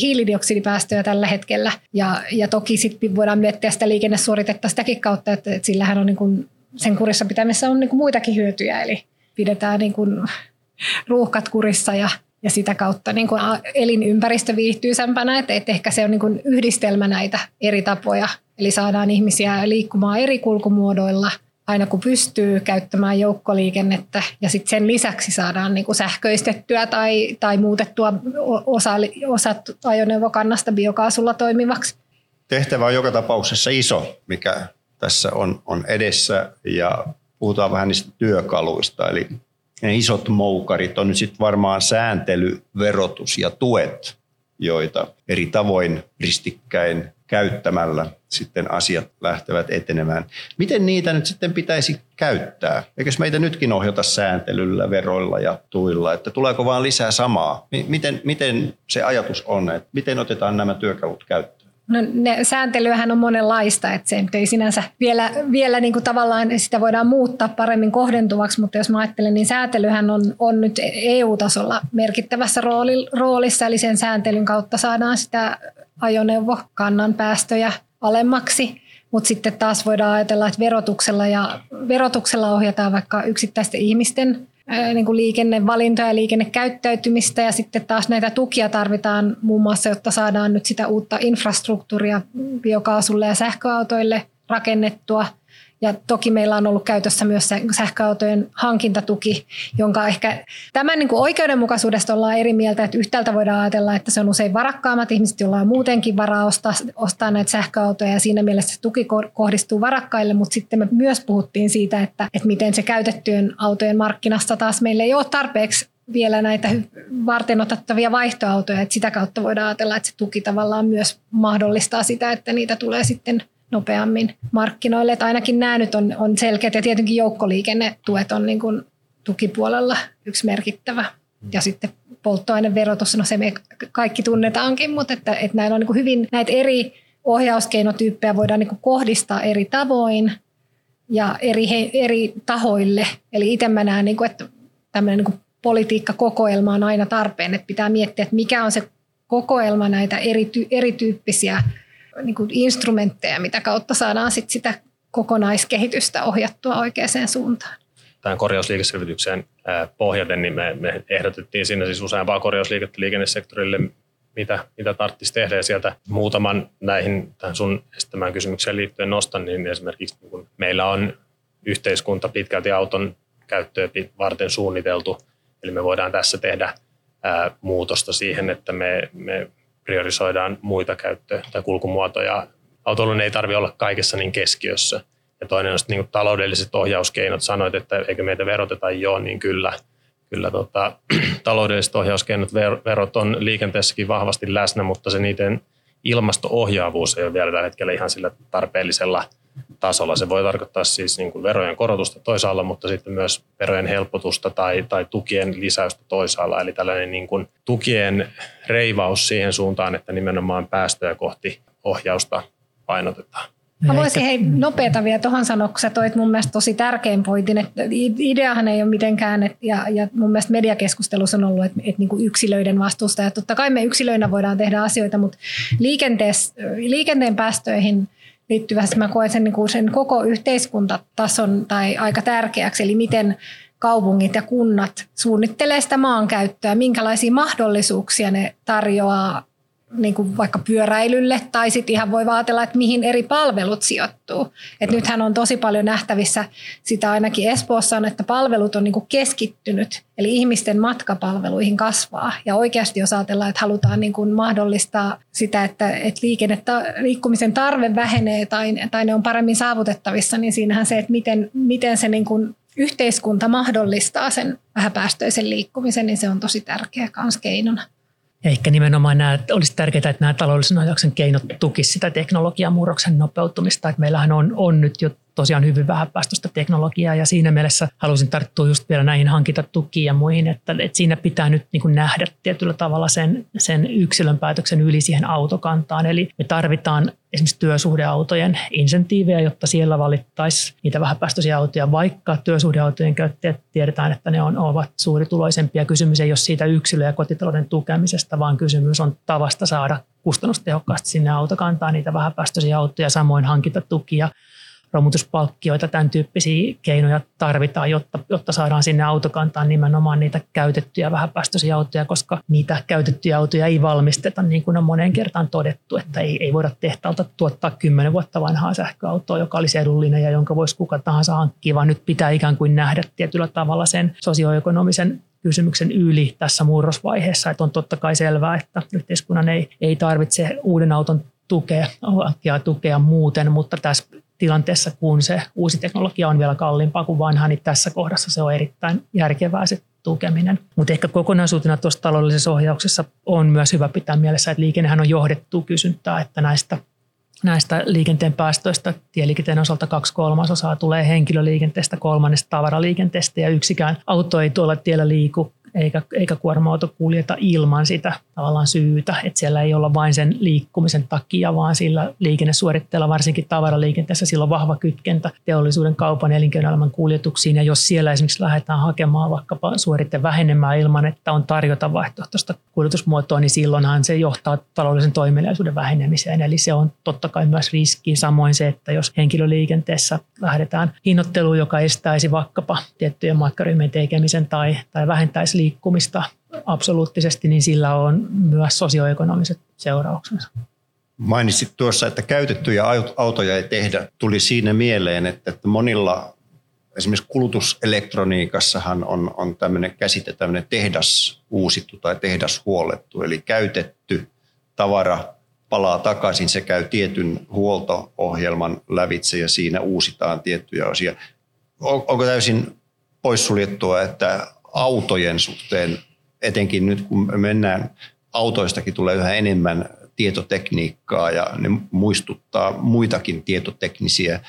hiilidioksidipäästöjä tällä hetkellä. Ja, ja toki sitten voidaan miettiä sitä liikennesuoritetta sitäkin kautta, että, että sillähän on niin kuin, sen kurissa pitämisessä on niin kuin muitakin hyötyjä, eli pidetään niin kuin ruuhkat kurissa ja ja sitä kautta niin kuin elinympäristö viihtyisempänä, että, että ehkä se on niin kuin yhdistelmä näitä eri tapoja. Eli saadaan ihmisiä liikkumaan eri kulkumuodoilla aina kun pystyy käyttämään joukkoliikennettä ja sitten sen lisäksi saadaan niin kuin sähköistettyä tai, tai muutettua osa, osat ajoneuvokannasta biokaasulla toimivaksi.
Tehtävä on joka tapauksessa iso, mikä tässä on, on edessä ja puhutaan vähän niistä työkaluista. Eli ne isot moukarit on nyt sitten varmaan sääntely, verotus ja tuet, joita eri tavoin ristikkäin käyttämällä sitten asiat lähtevät etenemään. Miten niitä nyt sitten pitäisi käyttää? Eikös meitä nytkin ohjata sääntelyllä, veroilla ja tuilla, että tuleeko vaan lisää samaa? Miten, miten se ajatus on, että miten otetaan nämä työkalut käyttöön?
No ne, sääntelyähän on monenlaista, että se ei sinänsä vielä, vielä niin kuin tavallaan sitä voidaan muuttaa paremmin kohdentuvaksi, mutta jos mä ajattelen, niin sääntelyhän on, on nyt EU-tasolla merkittävässä rooli, roolissa, eli sen sääntelyn kautta saadaan sitä ajoneuvokannan päästöjä alemmaksi. Mutta sitten taas voidaan ajatella, että verotuksella, ja, verotuksella ohjataan vaikka yksittäisten ihmisten niin kuin liikennevalintoja ja liikennekäyttäytymistä ja sitten taas näitä tukia tarvitaan muun muassa, jotta saadaan nyt sitä uutta infrastruktuuria biokaasulle ja sähköautoille rakennettua – ja toki meillä on ollut käytössä myös sähköautojen hankintatuki, jonka ehkä tämän niin kuin oikeudenmukaisuudesta ollaan eri mieltä, että yhtäältä voidaan ajatella, että se on usein varakkaammat ihmiset, joilla on muutenkin varaa ostaa, ostaa näitä sähköautoja ja siinä mielessä se tuki kohdistuu varakkaille, mutta sitten me myös puhuttiin siitä, että, että miten se käytettyjen autojen markkinasta taas meillä ei ole tarpeeksi vielä näitä varten otettavia vaihtoautoja, että sitä kautta voidaan ajatella, että se tuki tavallaan myös mahdollistaa sitä, että niitä tulee sitten nopeammin markkinoille. Että ainakin nämä nyt on, on selkeät ja tietenkin joukkoliikennetuet on niin kuin tukipuolella yksi merkittävä. Ja sitten polttoaineverotus, no se me kaikki tunnetaankin, mutta että, että näillä on niin kuin hyvin näitä eri ohjauskeinotyyppejä voidaan niin kuin kohdistaa eri tavoin ja eri, eri tahoille. Eli itse mä näen, niin kuin, että tämmöinen niin kuin politiikkakokoelma on aina tarpeen, että pitää miettiä, että mikä on se kokoelma näitä eri, erityyppisiä niin kuin instrumentteja, mitä kautta saadaan sit sitä kokonaiskehitystä ohjattua oikeaan suuntaan.
Tähän korjausliikeselvitykseen pohjaten, niin me, me ehdotettiin siinä siis useampaa korjausliikettä liikennesektorille, mitä, mitä tarvitsisi tehdä. Ja sieltä muutaman näihin tähän sun estämään kysymykseen liittyen nostan, niin esimerkiksi niin kun meillä on yhteiskunta pitkälti auton käyttöä varten suunniteltu, eli me voidaan tässä tehdä ää, muutosta siihen, että me, me priorisoidaan muita käyttö- tai kulkumuotoja. Autoilun ei tarvitse olla kaikessa niin keskiössä. Ja toinen on niin taloudelliset ohjauskeinot. Sanoit, että eikö meitä veroteta? Joo, niin kyllä. kyllä tota, *clears throat* taloudelliset ohjauskeinot, verot on liikenteessäkin vahvasti läsnä, mutta se niiden ilmasto-ohjaavuus ei ole vielä tällä hetkellä ihan sillä tarpeellisella tasolla. Se voi tarkoittaa siis niin kuin verojen korotusta toisaalla, mutta sitten myös verojen helpotusta tai, tai tukien lisäystä toisaalla. Eli tällainen niin kuin tukien reivaus siihen suuntaan, että nimenomaan päästöjä kohti ohjausta painotetaan.
Mä voisin hei nopeata vielä tuohon sanoa, kun sä toit mun mielestä tosi tärkein pointin, että ideahan ei ole mitenkään, että, ja, ja mun mielestä mediakeskustelussa on ollut, että, että niin kuin yksilöiden vastuusta, ja totta kai me yksilöinä voidaan tehdä asioita, mutta liikenteen päästöihin liittyvästi. Mä koen sen, niin kuin sen koko yhteiskuntatason tai aika tärkeäksi, eli miten kaupungit ja kunnat suunnittelee sitä maankäyttöä, minkälaisia mahdollisuuksia ne tarjoaa niin kuin vaikka pyöräilylle tai sitten ihan voi ajatella, että mihin eri palvelut sijoittuu. Et nythän on tosi paljon nähtävissä sitä ainakin Espoossa on, että palvelut on niin kuin keskittynyt, eli ihmisten matkapalveluihin kasvaa. Ja oikeasti jos ajatellaan, että halutaan niin kuin mahdollistaa sitä, että, että liikennettä, liikkumisen tarve vähenee tai, tai ne on paremmin saavutettavissa, niin siinähän se, että miten, miten se niin kuin yhteiskunta mahdollistaa sen vähäpäästöisen liikkumisen, niin se on tosi tärkeä kans keinona.
Ja ehkä nimenomaan nämä, olisi tärkeää, että nämä taloudellisen ajauksen keinot tukisivat sitä teknologian murroksen nopeutumista. Että meillähän on, on nyt jo tosiaan hyvin vähäpäästöistä teknologiaa ja siinä mielessä halusin tarttua just vielä näihin hankintatukiin ja muihin, että, että siinä pitää nyt niin kuin nähdä tietyllä tavalla sen, sen yksilön päätöksen yli siihen autokantaan. Eli me tarvitaan esimerkiksi työsuhdeautojen insentiivejä, jotta siellä valittaisiin niitä vähäpäästöisiä autoja, vaikka työsuhdeautojen käyttäjät tiedetään, että ne on, ovat suurituloisempia. Kysymys ei ole siitä yksilö- ja kotitalouden tukemisesta, vaan kysymys on tavasta saada kustannustehokkaasti sinne autokantaan niitä vähäpäästöisiä autoja, samoin hankintatukia romutuspalkkioita, tämän tyyppisiä keinoja tarvitaan, jotta, jotta saadaan sinne autokantaan nimenomaan niitä käytettyjä vähäpäästöisiä autoja, koska niitä käytettyjä autoja ei valmisteta, niin kuin on moneen kertaan todettu, että ei, ei voida tehtaalta tuottaa kymmenen vuotta vanhaa sähköautoa, joka olisi edullinen ja jonka voisi kuka tahansa hankkia, vaan nyt pitää ikään kuin nähdä tietyllä tavalla sen sosioekonomisen kysymyksen yli tässä murrosvaiheessa, että on totta kai selvää, että yhteiskunnan ei, ei tarvitse uuden auton tukea, tukea muuten, mutta tässä tilanteessa, kun se uusi teknologia on vielä kalliimpaa kuin vanha, niin tässä kohdassa se on erittäin järkevää se tukeminen. Mutta ehkä kokonaisuutena tuossa taloudellisessa ohjauksessa on myös hyvä pitää mielessä, että liikennehän on johdettu kysyntää, että näistä näistä liikenteen päästöistä tieliikenteen osalta kaksi kolmasosaa tulee henkilöliikenteestä, kolmannesta tavaraliikenteestä ja yksikään auto ei tuolla tiellä liiku eikä, eikä kuorma-auto kuljeta ilman sitä tavallaan syytä, että siellä ei olla vain sen liikkumisen takia, vaan sillä liikennesuoritteella, varsinkin tavaraliikenteessä, sillä on vahva kytkentä teollisuuden, kaupan, elinkeinoelämän kuljetuksiin, ja jos siellä esimerkiksi lähdetään hakemaan vaikkapa suoritte vähenemään ilman, että on tarjota vaihtoehtoista kuljetusmuotoa, niin silloinhan se johtaa taloudellisen toimeliaisuuden vähenemiseen, eli se on totta kai myös riski. Samoin se, että jos henkilöliikenteessä lähdetään hinnoitteluun, joka estäisi vaikkapa tiettyjen matkaryhmien tekemisen tai, tai vähentäisi liikkumista absoluuttisesti, niin sillä on myös sosioekonomiset seurauksensa.
Mainitsit tuossa, että käytettyjä autoja ei tehdä. Tuli siinä mieleen, että monilla esimerkiksi kulutuselektroniikassahan on, on tämmöinen käsite, tämmöinen tehdas uusittu tai tehdas huolettu, eli käytetty tavara palaa takaisin, se käy tietyn huolto-ohjelman lävitse ja siinä uusitaan tiettyjä osia. Onko täysin poissuljettua, että autojen suhteen, etenkin nyt kun mennään, autoistakin tulee yhä enemmän tietotekniikkaa ja ne muistuttaa muitakin tietoteknisiä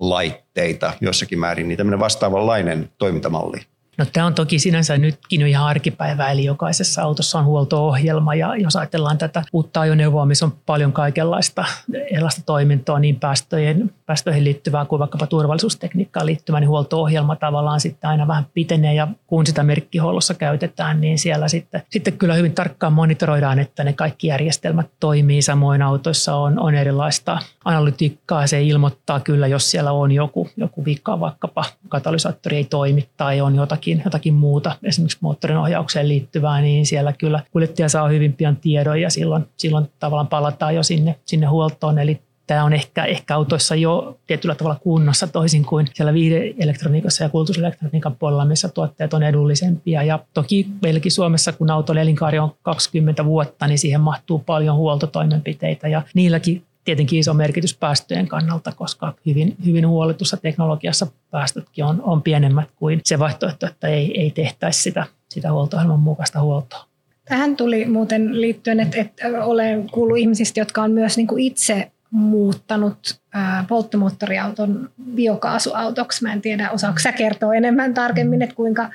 laitteita jossakin määrin, niin tämmöinen vastaavanlainen toimintamalli.
No tämä on toki sinänsä nytkin ihan arkipäivä, eli jokaisessa autossa on huolto-ohjelma ja jos ajatellaan tätä uutta ajoneuvoa, missä on paljon kaikenlaista erilaista toimintoa, niin päästöjen, päästöihin liittyvää kuin vaikkapa turvallisuustekniikkaan liittyvä, niin huolto-ohjelma tavallaan sitten aina vähän pitenee ja kun sitä merkkihuollossa käytetään, niin siellä sitten, sitten kyllä hyvin tarkkaan monitoroidaan, että ne kaikki järjestelmät toimii. Samoin autoissa on, on erilaista analytiikkaa, se ilmoittaa kyllä, jos siellä on joku, joku vika, vaikkapa katalysaattori ei toimi tai on jotakin jotakin, jotakin muuta, esimerkiksi moottorin ohjaukseen liittyvää, niin siellä kyllä kuljettaja saa hyvin pian tiedon ja silloin, silloin tavallaan palataan jo sinne, sinne huoltoon. Eli tämä on ehkä, ehkä autoissa jo tietyllä tavalla kunnossa toisin kuin siellä viihdeelektroniikassa ja kulutuselektroniikan puolella, missä tuotteet on edullisempia. Ja toki meilläkin Suomessa, kun auton elinkaari on 20 vuotta, niin siihen mahtuu paljon huoltotoimenpiteitä ja niilläkin tietenkin iso merkitys päästöjen kannalta, koska hyvin, hyvin huolletussa teknologiassa päästötkin on, on pienemmät kuin se vaihtoehto, että ei, ei tehtäisi sitä, sitä huoltohjelman mukaista huoltoa.
Tähän tuli muuten liittyen, että, että olen kuullut ihmisistä, jotka on myös niin kuin itse muuttanut polttomoottoriauton biokaasuautoksi. Mä en tiedä, osaako sä kertoa enemmän tarkemmin, että kuinka,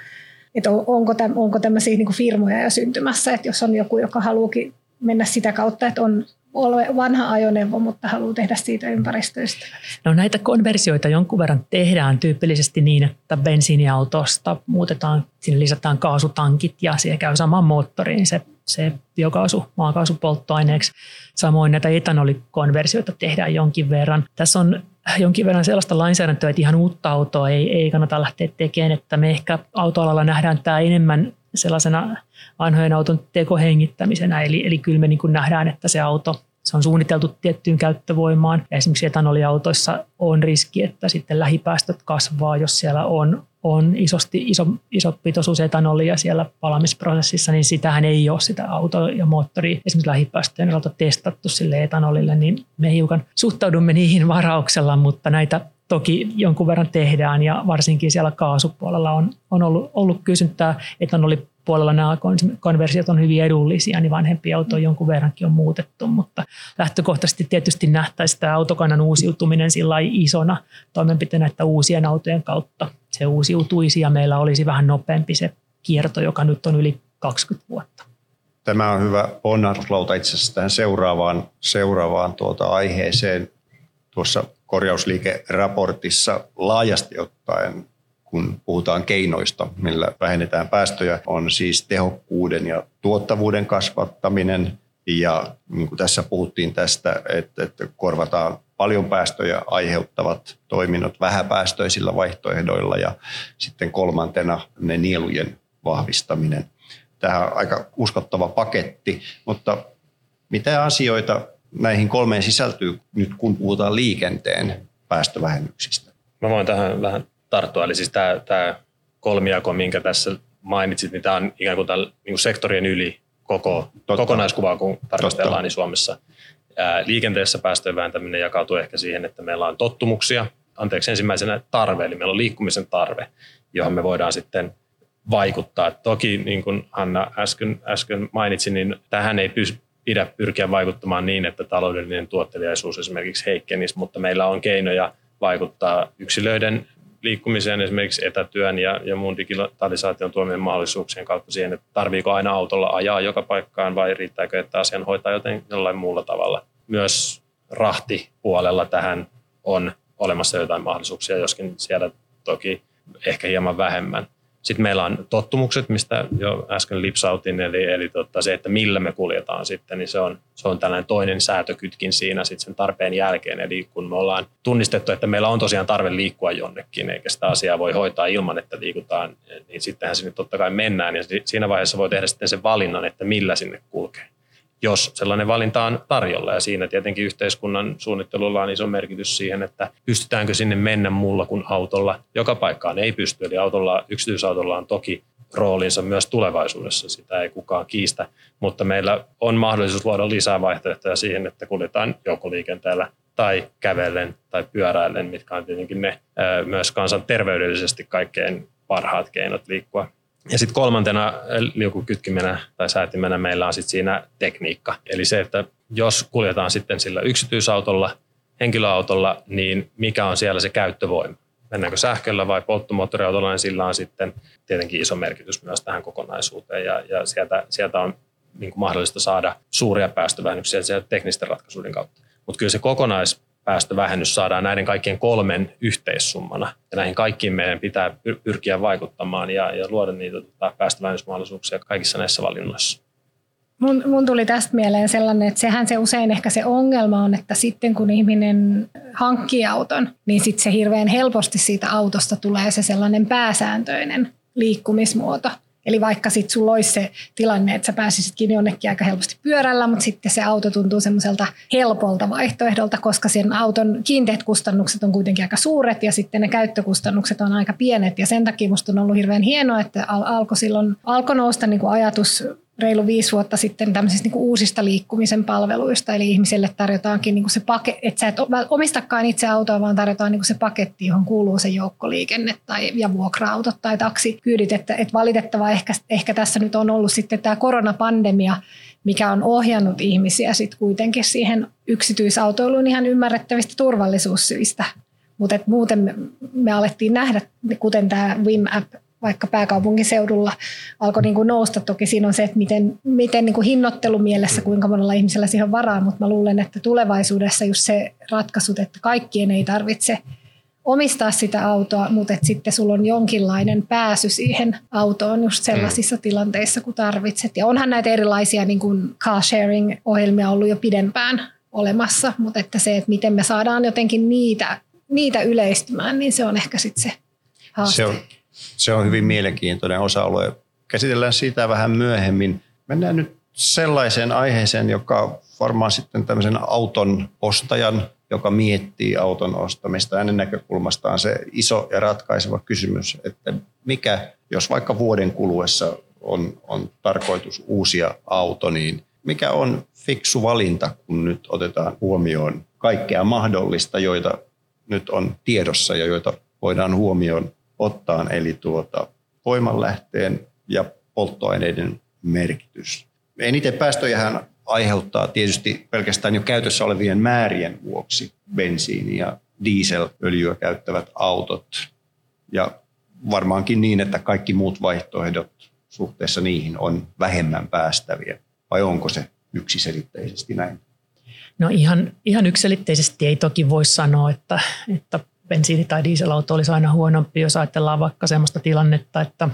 että onko, täm, onko tämmöisiä niin kuin firmoja jo syntymässä, että jos on joku, joka haluukin mennä sitä kautta, että on vanha ajoneuvo, mutta haluaa tehdä siitä ympäristöistä.
No näitä konversioita jonkun verran tehdään tyypillisesti niin, että bensiiniautosta muutetaan, sinne lisätään kaasutankit ja siihen käy samaan moottoriin se, se biokaasu, maakaasupolttoaineeksi. Samoin näitä etanolikonversioita tehdään jonkin verran. Tässä on jonkin verran sellaista lainsäädäntöä, että ihan uutta autoa ei, ei kannata lähteä tekemään, että me ehkä autoalalla nähdään tämä enemmän sellaisena vanhojen auton tekohengittämisenä, eli, eli kyllä me niin kuin nähdään, että se auto se on suunniteltu tiettyyn käyttövoimaan. Ja esimerkiksi etanoliautoissa on riski, että sitten lähipäästöt kasvaa, jos siellä on, on isosti, iso, iso pitoisuus etanolia siellä palamisprosessissa, niin sitähän ei ole sitä auto- ja moottori esimerkiksi lähipäästöjen osalta testattu sille etanolille, niin me hiukan suhtaudumme niihin varauksella, mutta näitä toki jonkun verran tehdään ja varsinkin siellä kaasupuolella on, on ollut, ollut kysyntää. Etanoli puolella nämä konversiot on hyvin edullisia, niin vanhempia autoja jonkun verrankin on muutettu, mutta lähtökohtaisesti tietysti nähtäisiin tämä autokannan uusiutuminen sillä isona toimenpiteenä, että uusien autojen kautta se uusiutuisi ja meillä olisi vähän nopeampi se kierto, joka nyt on yli 20 vuotta.
Tämä on hyvä ponnahduslauta itse asiassa tähän seuraavaan, seuraavaan tuota aiheeseen. Tuossa korjausliikeraportissa laajasti ottaen kun puhutaan keinoista, millä vähennetään päästöjä, on siis tehokkuuden ja tuottavuuden kasvattaminen. Ja niin kuin tässä puhuttiin tästä, että, että korvataan paljon päästöjä aiheuttavat toiminnot vähäpäästöisillä vaihtoehdoilla ja sitten kolmantena ne nielujen vahvistaminen. Tähän on aika uskottava paketti, mutta mitä asioita näihin kolmeen sisältyy nyt, kun puhutaan liikenteen päästövähennyksistä?
Mä voin tähän vähän tarttua. Eli siis tämä, tämä kolmiako, minkä tässä mainitsit, niin tämä on ikään kuin, tällä, niin kuin sektorien yli koko, Totta. kokonaiskuvaa, kun tarkastellaan, niin Suomessa ää, liikenteessä päästöjen vähentäminen jakautuu ehkä siihen, että meillä on tottumuksia. Anteeksi, ensimmäisenä tarve, eli meillä on liikkumisen tarve, johon me voidaan sitten vaikuttaa. Toki, niin kuin Hanna äsken, äsken mainitsi, niin tähän ei pysy, pidä pyrkiä vaikuttamaan niin, että taloudellinen tuottelijaisuus esimerkiksi heikkenisi, mutta meillä on keinoja vaikuttaa yksilöiden liikkumiseen esimerkiksi etätyön ja, ja muun digitalisaation tuomien mahdollisuuksien kautta siihen, että tarviiko aina autolla ajaa joka paikkaan vai riittääkö, että asian hoitaa joten jollain muulla tavalla. Myös rahtipuolella tähän on olemassa jotain mahdollisuuksia, joskin siellä toki ehkä hieman vähemmän. Sitten meillä on tottumukset, mistä jo äsken lipsautin, eli, eli totta, se, että millä me kuljetaan sitten, niin se on, se on tällainen toinen säätökytkin siinä sitten sen tarpeen jälkeen. Eli kun me ollaan tunnistettu, että meillä on tosiaan tarve liikkua jonnekin, eikä sitä asiaa voi hoitaa ilman, että liikutaan, niin sittenhän sinne totta kai mennään. Ja siinä vaiheessa voi tehdä sitten sen valinnan, että millä sinne kulkee jos sellainen valinta on tarjolla. Ja siinä tietenkin yhteiskunnan suunnittelulla on iso merkitys siihen, että pystytäänkö sinne mennä muulla kuin autolla. Joka paikkaan ei pysty, eli autolla, yksityisautolla on toki roolinsa myös tulevaisuudessa, sitä ei kukaan kiistä, mutta meillä on mahdollisuus luoda lisää vaihtoehtoja siihen, että kuljetaan joukkoliikenteellä tai kävellen tai pyöräillen, mitkä on tietenkin ne myös kansan terveydellisesti kaikkein parhaat keinot liikkua ja sitten kolmantena liukukytkimenä tai säätimenä meillä on sitten siinä tekniikka. Eli se, että jos kuljetaan sitten sillä yksityisautolla, henkilöautolla, niin mikä on siellä se käyttövoima? Mennäänkö sähköllä vai polttomoottoriautolla, niin sillä on sitten tietenkin iso merkitys myös tähän kokonaisuuteen. Ja, ja sieltä, sieltä on niin kuin mahdollista saada suuria päästövähennyksiä teknisten ratkaisuiden kautta. Mutta kyllä se kokonais päästövähennys saadaan näiden kaikkien kolmen yhteissummana. Ja näihin kaikkiin meidän pitää pyrkiä vaikuttamaan ja, ja luoda niitä tota, päästövähennysmahdollisuuksia kaikissa näissä valinnoissa.
Mun, mun tuli tästä mieleen sellainen, että sehän se usein ehkä se ongelma on, että sitten kun ihminen hankkii auton, niin sitten se hirveän helposti siitä autosta tulee se sellainen pääsääntöinen liikkumismuoto. Eli vaikka sitten sulla olisi se tilanne, että sä pääsisitkin jonnekin aika helposti pyörällä, mutta sitten se auto tuntuu semmoiselta helpolta vaihtoehdolta, koska sen auton kiinteät kustannukset on kuitenkin aika suuret ja sitten ne käyttökustannukset on aika pienet. Ja sen takia musta on ollut hirveän hienoa, että alkoi silloin alkoi nousta niin kuin ajatus reilu viisi vuotta sitten tämmöisistä niin uusista liikkumisen palveluista, eli ihmiselle tarjotaankin niin se paketti, että sä et omistakaan itse autoa, vaan tarjotaan niin se paketti, johon kuuluu se joukkoliikenne tai, ja vuokra-autot tai taksikyydit, että, että valitettavaa ehkä, ehkä tässä nyt on ollut sitten tämä koronapandemia, mikä on ohjannut ihmisiä sitten kuitenkin siihen yksityisautoiluun ihan ymmärrettävistä turvallisuussyistä. Mutta muuten me, me alettiin nähdä, kuten tämä WIM-app vaikka pääkaupunkiseudulla alkoi niin kuin nousta. Toki siinä on se, että miten, miten niin kuin hinnoittelumielessä, kuinka monella ihmisellä siihen on varaa, mutta mä luulen, että tulevaisuudessa just se ratkaisut, että kaikkien ei tarvitse omistaa sitä autoa, mutta että sitten sulla on jonkinlainen pääsy siihen autoon just sellaisissa mm. tilanteissa, kun tarvitset. Ja onhan näitä erilaisia niin kuin car sharing-ohjelmia ollut jo pidempään olemassa, mutta että se, että miten me saadaan jotenkin niitä, niitä yleistymään, niin se on ehkä sitten se haaste.
Se on, se on hyvin mielenkiintoinen osa-alue. Käsitellään sitä vähän myöhemmin. Mennään nyt sellaiseen aiheeseen, joka varmaan sitten tämmöisen auton ostajan, joka miettii auton ostamista, hänen näkökulmastaan se iso ja ratkaiseva kysymys, että mikä, jos vaikka vuoden kuluessa on, on tarkoitus uusia auto, niin mikä on fiksu valinta, kun nyt otetaan huomioon kaikkea mahdollista, joita nyt on tiedossa ja joita voidaan huomioon ottaa, eli tuota, voimanlähteen ja polttoaineiden merkitys. Eniten päästöjähän aiheuttaa tietysti pelkästään jo käytössä olevien määrien vuoksi bensiini- ja dieselöljyä käyttävät autot. Ja varmaankin niin, että kaikki muut vaihtoehdot suhteessa niihin on vähemmän päästäviä. Vai onko se yksiselitteisesti näin?
No ihan, ihan yksiselitteisesti ei toki voi sanoa, että, että bensiini- tai dieselauto olisi aina huonompi, jos ajatellaan vaikka sellaista tilannetta, että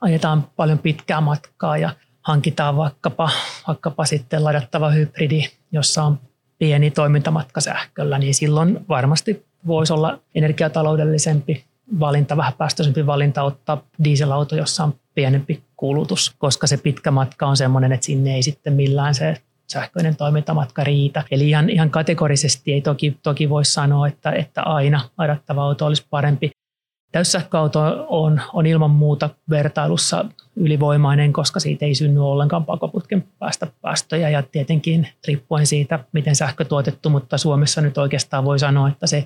ajetaan paljon pitkää matkaa ja hankitaan vaikkapa, vaikkapa sitten ladattava hybridi, jossa on pieni toimintamatka sähköllä, niin silloin varmasti voisi olla energiataloudellisempi valinta, vähän päästöisempi valinta ottaa dieselauto, jossa on pienempi kulutus, koska se pitkä matka on sellainen, että sinne ei sitten millään se sähköinen toimintamatka riitä. Eli ihan, ihan kategorisesti ei toki, toki voi sanoa, että, että aina ladattava auto olisi parempi. Täyssähköauto on, on ilman muuta vertailussa ylivoimainen, koska siitä ei synny ollenkaan pakoputken päästä päästöjä ja tietenkin riippuen siitä, miten sähkö tuotettu, mutta Suomessa nyt oikeastaan voi sanoa, että se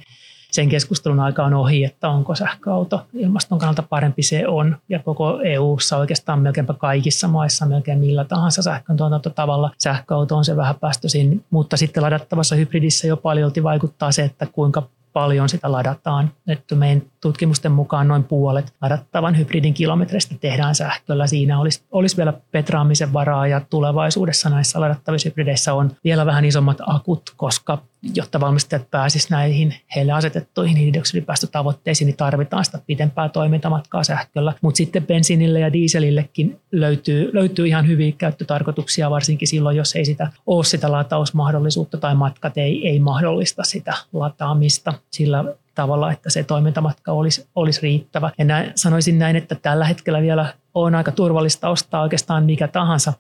sen keskustelun aika on ohi, että onko sähköauto ilmaston kannalta parempi se on. Ja koko EU-ssa oikeastaan melkeinpä kaikissa maissa, melkein millä tahansa sähkön tuotantotavalla sähköauto on se vähäpäästöisin, mutta sitten ladattavassa hybridissä jo paljolti vaikuttaa se, että kuinka paljon sitä ladataan. Että meidän tutkimusten mukaan noin puolet ladattavan hybridin kilometreistä tehdään sähköllä. Siinä olisi, olisi vielä petraamisen varaa ja tulevaisuudessa näissä ladattavissa hybrideissä on vielä vähän isommat akut, koska jotta valmistajat pääsisivät näihin heille asetettuihin hiilidioksidipäästötavoitteisiin, niin tarvitaan sitä pitempää toimintamatkaa sähköllä. Mutta sitten bensiinille ja dieselillekin löytyy, löytyy ihan hyviä käyttötarkoituksia, varsinkin silloin, jos ei sitä ole sitä latausmahdollisuutta tai matkat ei, ei mahdollista sitä lataamista sillä tavalla, että se toimintamatka olisi, olisi riittävä. Ja näin, sanoisin näin, että tällä hetkellä vielä on aika turvallista ostaa oikeastaan mikä tahansa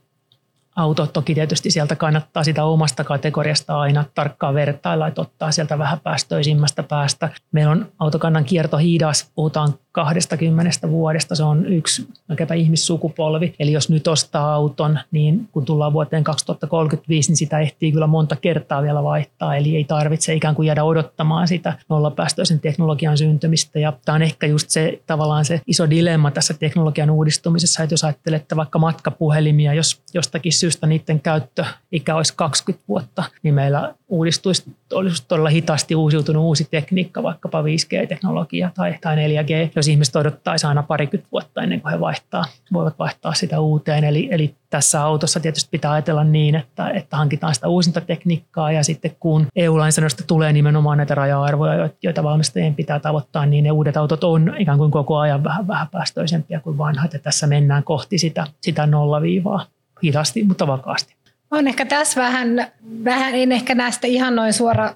auto. Toki tietysti sieltä kannattaa sitä omasta kategoriasta aina tarkkaan vertailla, että ottaa sieltä vähän päästöisimmästä päästä. Meillä on autokannan kierto hidas, puhutaan 20 vuodesta, se on yksi melkeinpä ihmissukupolvi. Eli jos nyt ostaa auton, niin kun tullaan vuoteen 2035, niin sitä ehtii kyllä monta kertaa vielä vaihtaa. Eli ei tarvitse ikään kuin jäädä odottamaan sitä nollapäästöisen teknologian syntymistä. Ja tämä on ehkä just se tavallaan se iso dilemma tässä teknologian uudistumisessa, että jos ajattelette vaikka matkapuhelimia, jos jostakin syystä niiden käyttöikä olisi 20 vuotta, niin meillä uudistuisi, olisi todella hitaasti uusiutunut uusi tekniikka, vaikkapa 5G-teknologia tai, tai 4G, jos ihmiset odottaisi aina parikymmentä vuotta ennen kuin he vaihtaa, voivat vaihtaa sitä uuteen. Eli, eli tässä autossa tietysti pitää ajatella niin, että, että hankitaan sitä uusinta tekniikkaa ja sitten kun EU-lainsäädännöstä tulee nimenomaan näitä raja-arvoja, joita valmistajien pitää tavoittaa, niin ne uudet autot on ikään kuin koko ajan vähän, vähän päästöisempiä kuin vanhat ja tässä mennään kohti sitä, sitä nollaviivaa hitaasti, mutta vakaasti.
On ehkä tässä vähän, vähän en ehkä näistä ihan noin suora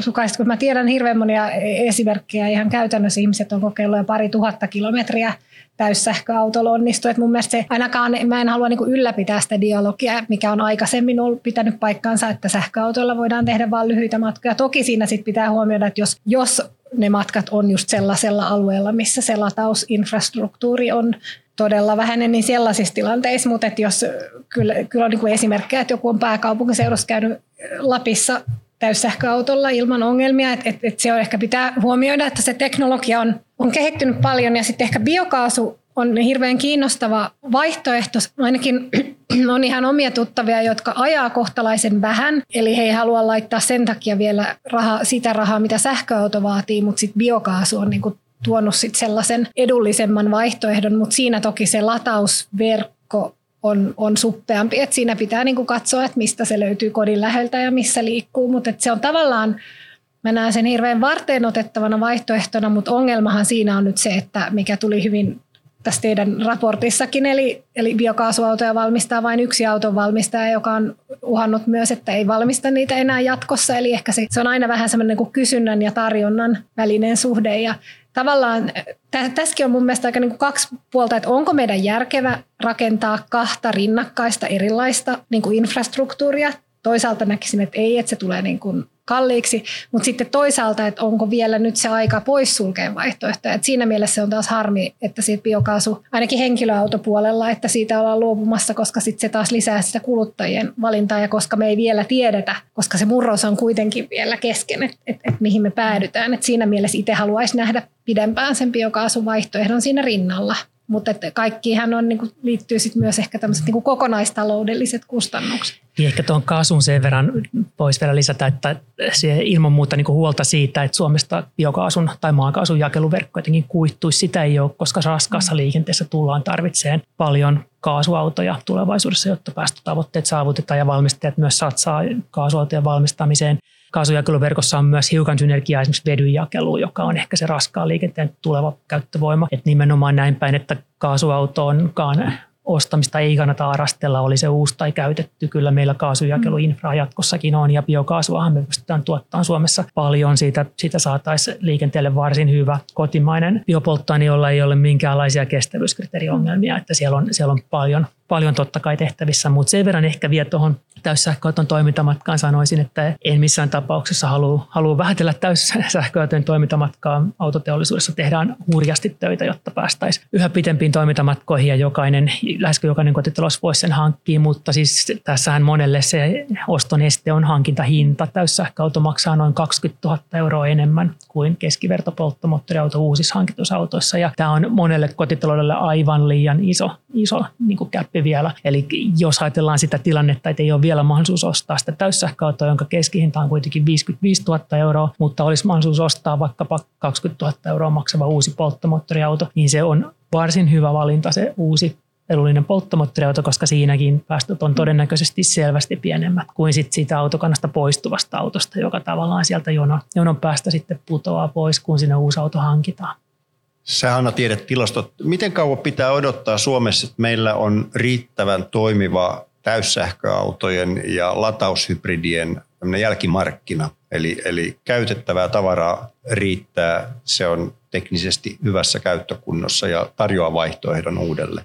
sukaisesti, kun mä tiedän hirveän monia esimerkkejä ihan käytännössä ihmiset on kokeillut jo pari tuhatta kilometriä täyssähköautolla onnistu. Että mun mielestä se, ainakaan mä en halua niin kuin ylläpitää sitä dialogia, mikä on aikaisemmin ollut pitänyt paikkansa, että sähköautoilla voidaan tehdä vain lyhyitä matkoja. Toki siinä sit pitää huomioida, että jos, jos ne matkat on just sellaisella alueella, missä se latausinfrastruktuuri on todella vähäinen niin sellaisissa tilanteissa, mutta että jos kyllä, kyllä on niin kuin esimerkkejä, että joku on pääkaupunkiseudussa käynyt Lapissa täyssähköautolla ilman ongelmia, että et, et se on ehkä pitää huomioida, että se teknologia on, on kehittynyt paljon ja sitten ehkä biokaasu on hirveän kiinnostava vaihtoehto. Ainakin *clears throat* on ihan omia tuttavia, jotka ajaa kohtalaisen vähän, eli he ei halua laittaa sen takia vielä raha, sitä rahaa, mitä sähköauto vaatii, mutta sitten biokaasu on niinku tuonut sit sellaisen edullisemman vaihtoehdon, mutta siinä toki se latausverkko on, on suppeampi, että siinä pitää niinku katsoa, että mistä se löytyy kodin läheltä ja missä liikkuu, mutta se on tavallaan Mä näen sen hirveän varteen otettavana vaihtoehtona, mutta ongelmahan siinä on nyt se, että mikä tuli hyvin tässä teidän raportissakin, eli, eli biokaasuautoja valmistaa vain yksi auton valmistaja, joka on uhannut myös, että ei valmista niitä enää jatkossa. Eli ehkä se, se on aina vähän semmoinen niin kysynnän ja tarjonnan välinen suhde. Ja tavallaan tä, tässäkin on mun mielestä aika niin kuin kaksi puolta, että onko meidän järkevä rakentaa kahta rinnakkaista erilaista niin kuin infrastruktuuria. Toisaalta näkisin, että ei, että se tulee niin kuin kalliiksi, mutta sitten toisaalta, että onko vielä nyt se aika poissulkeen vaihtoehtoja. Et siinä mielessä se on taas harmi, että siitä biokaasu, ainakin henkilöautopuolella, että siitä ollaan luopumassa, koska sitten se taas lisää sitä kuluttajien valintaa ja koska me ei vielä tiedetä, koska se murros on kuitenkin vielä kesken, että et, et mihin me päädytään. Et siinä mielessä itse haluaisi nähdä pidempään sen biokaasuvaihtoehdon siinä rinnalla. Mutta kaikkihan on, niin kuin, liittyy sit myös ehkä tämmöiset niin kokonaistaloudelliset kustannukset.
Niin ehkä tuon kaasun sen verran voisi vielä lisätä, että se ilman muuta niin huolta siitä, että Suomesta biokaasun tai maakaasun jakeluverkko jotenkin kuittuisi. Sitä ei ole, koska raskaassa liikenteessä tullaan tarvitseen paljon kaasuautoja tulevaisuudessa, jotta päästötavoitteet saavutetaan ja valmistajat myös satsaa kaasuautojen valmistamiseen. Kaasujakeluverkossa on myös hiukan synergiaa esimerkiksi vedynjakeluun, joka on ehkä se raskaan liikenteen tuleva käyttövoima. Et nimenomaan näin päin, että kaasuauto onkaan ostamista ei kannata arastella, oli se uusi tai käytetty. Kyllä meillä kaasujakeluinfraa jatkossakin on ja biokaasuahan me pystytään tuottamaan Suomessa paljon. Siitä, siitä saataisiin liikenteelle varsin hyvä kotimainen biopolttoaine, jolla ei ole minkäänlaisia kestävyyskriteeriongelmia. Että siellä on, siellä on paljon, paljon totta kai tehtävissä, mutta sen verran ehkä vielä tuohon täyssähköauton toimintamatkaan sanoisin, että en missään tapauksessa halua, halua vähätellä täyssähköautojen toimintamatkaa. Autoteollisuudessa tehdään hurjasti töitä, jotta päästäisiin yhä pitempiin toimintamatkoihin ja jokainen, lähes jokainen kotitalous voisi sen hankkia, mutta siis tässähän monelle se oston este on hankintahinta. Täyssähköauto maksaa noin 20 000 euroa enemmän kuin keskivertopolttomoottoriauto uusissa hankituissa autoissa ja tämä on monelle kotitaloudelle aivan liian iso, iso niin käppi vielä. Eli jos ajatellaan sitä tilannetta, että ei ole vielä mahdollisuus ostaa sitä täyssähköautoa, jonka keskihinta on kuitenkin 55 000 euroa, mutta olisi mahdollisuus ostaa vaikkapa 20 000 euroa maksava uusi polttomoottoriauto, niin se on varsin hyvä valinta se uusi edullinen polttomoottoriauto, koska siinäkin päästöt on todennäköisesti selvästi pienemmät kuin sit siitä autokannasta poistuvasta autosta, joka tavallaan sieltä jonon, jonon päästä sitten putoaa pois, kun sinne uusi auto hankitaan.
Sä Hanna tiedät tilastot. Miten kauan pitää odottaa Suomessa, että meillä on riittävän toimiva täyssähköautojen ja lataushybridien jälkimarkkina. Eli, eli käytettävää tavaraa riittää, se on teknisesti hyvässä käyttökunnossa ja tarjoaa vaihtoehdon uudelle.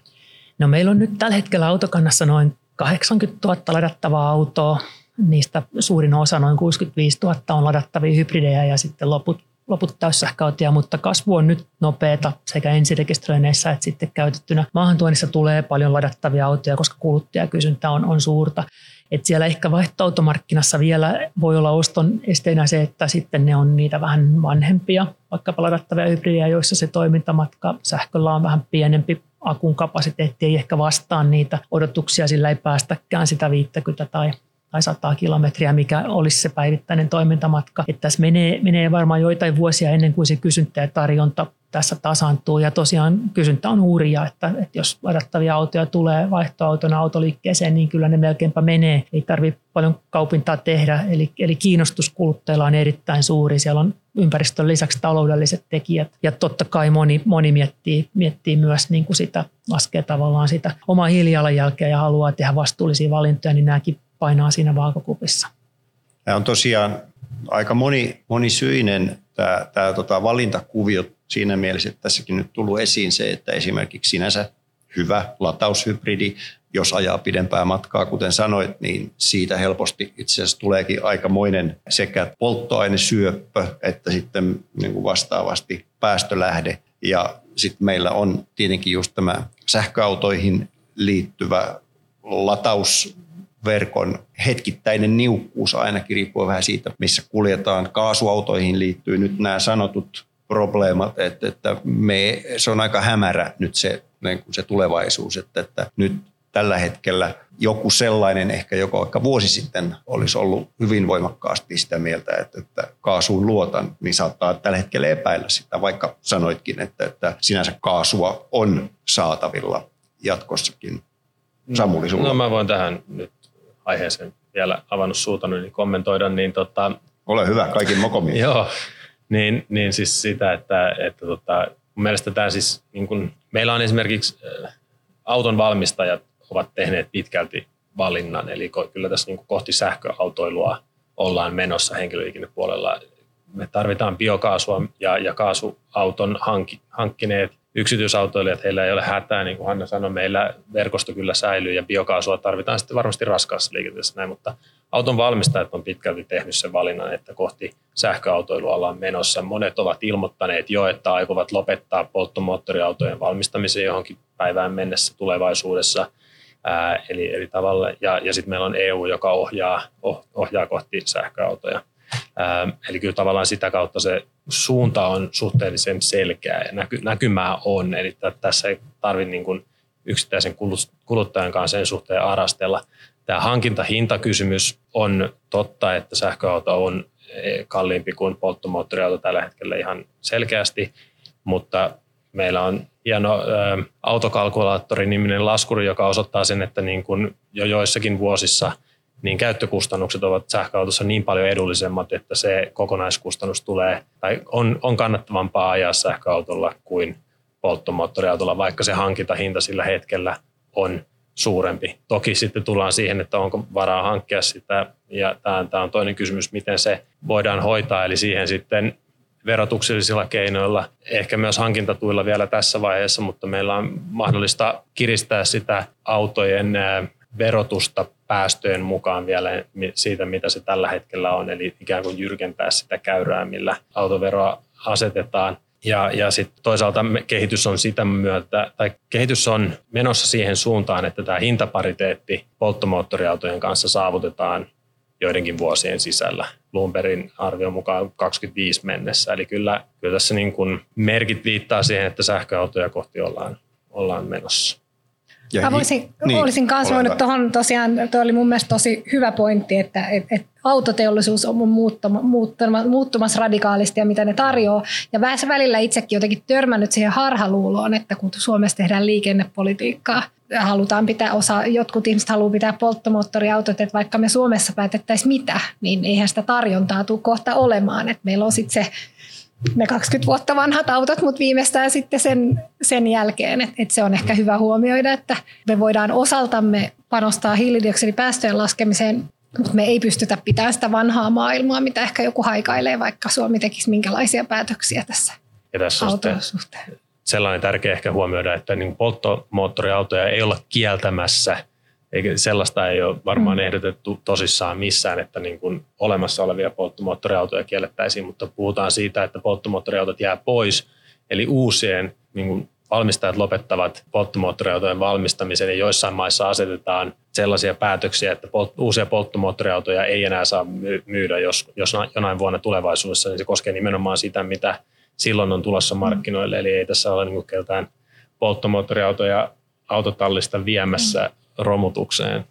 No meillä on nyt tällä hetkellä autokannassa noin 80 000 ladattavaa autoa. Niistä suurin osa, noin 65 000, on ladattavia hybridejä ja sitten loput loput täyssähköautoja, mutta kasvu on nyt nopeata sekä ensirekisteröinneissä että sitten käytettynä. Maahantuonnissa tulee paljon ladattavia autoja, koska kuluttajakysyntä on, on suurta. Et siellä ehkä vaihtoautomarkkinassa vielä voi olla oston esteenä se, että sitten ne on niitä vähän vanhempia, vaikkapa ladattavia hybridejä, joissa se toimintamatka sähköllä on vähän pienempi, akun kapasiteetti ei ehkä vastaa niitä odotuksia, sillä ei päästäkään sitä 50 tai tai 100 kilometriä, mikä olisi se päivittäinen toimintamatka. Että tässä menee, menee varmaan joitain vuosia ennen kuin se kysyntä ja tarjonta tässä tasantuu. Ja tosiaan kysyntä on hurja, että, että jos ladattavia autoja tulee vaihtoautona autoliikkeeseen, niin kyllä ne melkeinpä menee. Ei tarvitse paljon kaupintaa tehdä. Eli, eli kiinnostus kuluttajilla on erittäin suuri. Siellä on ympäristön lisäksi taloudelliset tekijät. Ja totta kai moni, moni miettii, miettii myös niin kuin sitä, laskee tavallaan sitä omaa hiilijalanjälkeä ja haluaa tehdä vastuullisia valintoja, niin nämäkin painaa siinä vaakakupissa.
Tämä on tosiaan aika moni, monisyinen tämä, tämä tota valintakuvio siinä mielessä, että tässäkin nyt tullut esiin se, että esimerkiksi sinänsä hyvä lataushybridi, jos ajaa pidempää matkaa, kuten sanoit, niin siitä helposti itse asiassa tuleekin aikamoinen sekä polttoainesyöppö että sitten niin kuin vastaavasti päästölähde. Ja sitten meillä on tietenkin just tämä sähköautoihin liittyvä latausverkon hetkittäinen niukkuus ainakin riippuu vähän siitä, missä kuljetaan. Kaasuautoihin liittyy nyt nämä sanotut probleemat, että, että me, se on aika hämärä nyt se, niin kuin se tulevaisuus, että, että nyt tällä hetkellä joku sellainen ehkä, joka vaikka vuosi sitten olisi ollut hyvin voimakkaasti sitä mieltä, että, että kaasuun luotan, niin saattaa tällä hetkellä epäillä sitä, vaikka sanoitkin, että, että sinänsä kaasua on saatavilla jatkossakin. Samuli, sulla.
No mä voin tähän nyt aiheeseen vielä avannut suutani niin kommentoida, niin tota,
Ole hyvä, kaikin mokomiin. *laughs*
Joo, niin, niin siis sitä, että, että tota, mun mielestä tämä siis, niin kun, meillä on esimerkiksi äh, auton valmistajat ovat tehneet pitkälti valinnan, eli kyllä tässä niin kohti sähköautoilua ollaan menossa henkilöliikennepuolella. Me tarvitaan biokaasua ja, ja kaasuauton hankki, hankkineet yksityisautoilijat, heillä ei ole hätää, niin kuin Hanna sanoi, meillä verkosto kyllä säilyy ja biokaasua tarvitaan sitten varmasti raskaassa liikenteessä näin, mutta auton valmistajat on pitkälti tehnyt sen valinnan, että kohti sähköautoilua ollaan menossa. Monet ovat ilmoittaneet jo, että aikovat lopettaa polttomoottoriautojen valmistamisen johonkin päivään mennessä tulevaisuudessa. Ää, eli, eli tavalla, ja, ja sitten meillä on EU, joka ohjaa, oh, ohjaa kohti sähköautoja. Ää, eli kyllä tavallaan sitä kautta se suunta on suhteellisen selkeä ja näky, näkymää on. Eli tässä ei tarvitse niin kuin yksittäisen kuluttajan kanssa sen suhteen arastella. Tämä hankintahintakysymys on totta, että sähköauto on e, kalliimpi kuin polttomoottoriauto tällä hetkellä ihan selkeästi, mutta meillä on hieno autokalkulaattori-niminen laskuri, joka osoittaa sen, että niin kuin jo joissakin vuosissa niin käyttökustannukset ovat sähköautossa niin paljon edullisemmat, että se kokonaiskustannus tulee tai on, on kannattavampaa ajaa sähköautolla kuin polttomoottoriautolla, vaikka se hankintahinta sillä hetkellä on suurempi. Toki sitten tullaan siihen, että onko varaa hankkia sitä, ja tämä on toinen kysymys, miten se voidaan hoitaa, eli siihen sitten verotuksellisilla keinoilla, ehkä myös hankintatuilla vielä tässä vaiheessa, mutta meillä on mahdollista kiristää sitä autojen verotusta päästöjen mukaan vielä siitä, mitä se tällä hetkellä on, eli ikään kuin jyrkentää sitä käyrää, millä autoveroa asetetaan. Ja, ja sitten toisaalta kehitys on sitä myötä, tai kehitys on menossa siihen suuntaan, että tämä hintapariteetti polttomoottoriautojen kanssa saavutetaan joidenkin vuosien sisällä. Bloombergin arvion mukaan 25 mennessä. Eli kyllä, kyllä tässä niin kuin merkit viittaa siihen, että sähköautoja kohti ollaan, ollaan menossa.
Ja Mä voisin, niin, olisin kanssa voinut tuohon tosiaan, tuo oli mun mielestä tosi hyvä pointti, että et, et autoteollisuus on muuttuma, muuttuma, muuttumassa radikaalisti ja mitä ne tarjoaa. Ja vähän välillä itsekin jotenkin törmännyt siihen harhaluuloon, että kun Suomessa tehdään liikennepolitiikkaa, halutaan pitää osa, jotkut ihmiset haluaa pitää polttomoottoriautot, että vaikka me Suomessa päätettäisiin mitä, niin eihän sitä tarjontaa tule kohta olemaan. Että meillä on sitten se ne 20 vuotta vanhat autot, mutta viimeistään sitten sen, sen jälkeen. Et, et se on ehkä hyvä huomioida, että me voidaan osaltamme panostaa hiilidioksidipäästöjen laskemiseen, mutta me ei pystytä pitämään sitä vanhaa maailmaa, mitä ehkä joku haikailee, vaikka Suomi tekisi minkälaisia päätöksiä tässä,
ja tässä suhteen. Sellainen tärkeä ehkä huomioida, että niin polttomoottoriautoja ei olla kieltämässä – eikä sellaista ei ole varmaan mm. ehdotettu tosissaan missään, että niin kuin olemassa olevia polttomoottoriautoja kiellettäisiin, mutta puhutaan siitä, että polttomoottoriautot jää pois, eli uusien niin kuin valmistajat lopettavat polttomoottoriautojen valmistamisen ja joissain maissa asetetaan sellaisia päätöksiä, että polt- uusia polttomoottoriautoja ei enää saa myydä, jos, jos jonain vuonna tulevaisuudessa, niin se koskee nimenomaan sitä, mitä silloin on tulossa markkinoille. Eli ei tässä ole niin keltään polttomoottoriautoja autotallista viemässä mm romutukseen.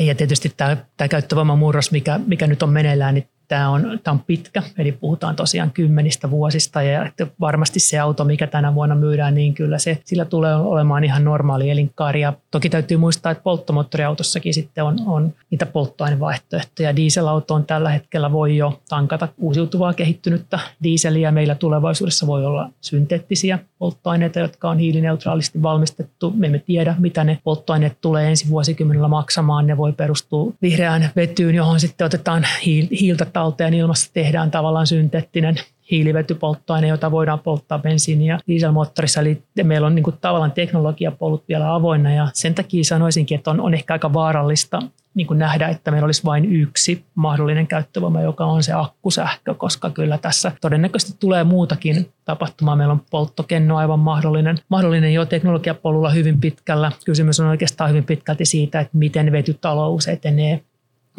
Ja tietysti tämä, tämä käyttövoimamurros, mikä, mikä nyt on meneillään, niin tämä on, tämä on pitkä, eli puhutaan tosiaan kymmenistä vuosista ja että varmasti se auto, mikä tänä vuonna myydään, niin kyllä se, sillä tulee olemaan ihan normaali elinkaari. Ja toki täytyy muistaa, että polttomoottoriautossakin sitten on, on niitä polttoainevaihtoehtoja. Dieselauto on tällä hetkellä voi jo tankata uusiutuvaa kehittynyttä dieseliä. Meillä tulevaisuudessa voi olla synteettisiä polttoaineita, jotka on hiilineutraalisti valmistettu. Me emme tiedä, mitä ne polttoaineet tulee ensi vuosikymmenellä maksamaan. Ne voi perustua vihreään vetyyn, johon sitten otetaan hiiltä talteen ilmassa tehdään tavallaan synteettinen hiilivetypolttoaine, jota voidaan polttaa bensiini- ja dieselmoottorissa. Eli meillä on niin kuin tavallaan teknologiapolut vielä avoinna ja sen takia sanoisinkin, että on, on ehkä aika vaarallista niin kuin nähdä, että meillä olisi vain yksi mahdollinen käyttövoima, joka on se akkusähkö, koska kyllä tässä todennäköisesti tulee muutakin tapahtumaa. Meillä on polttokenno aivan mahdollinen, mahdollinen jo teknologiapolulla hyvin pitkällä. Kysymys on oikeastaan hyvin pitkälti siitä, että miten vetytalous etenee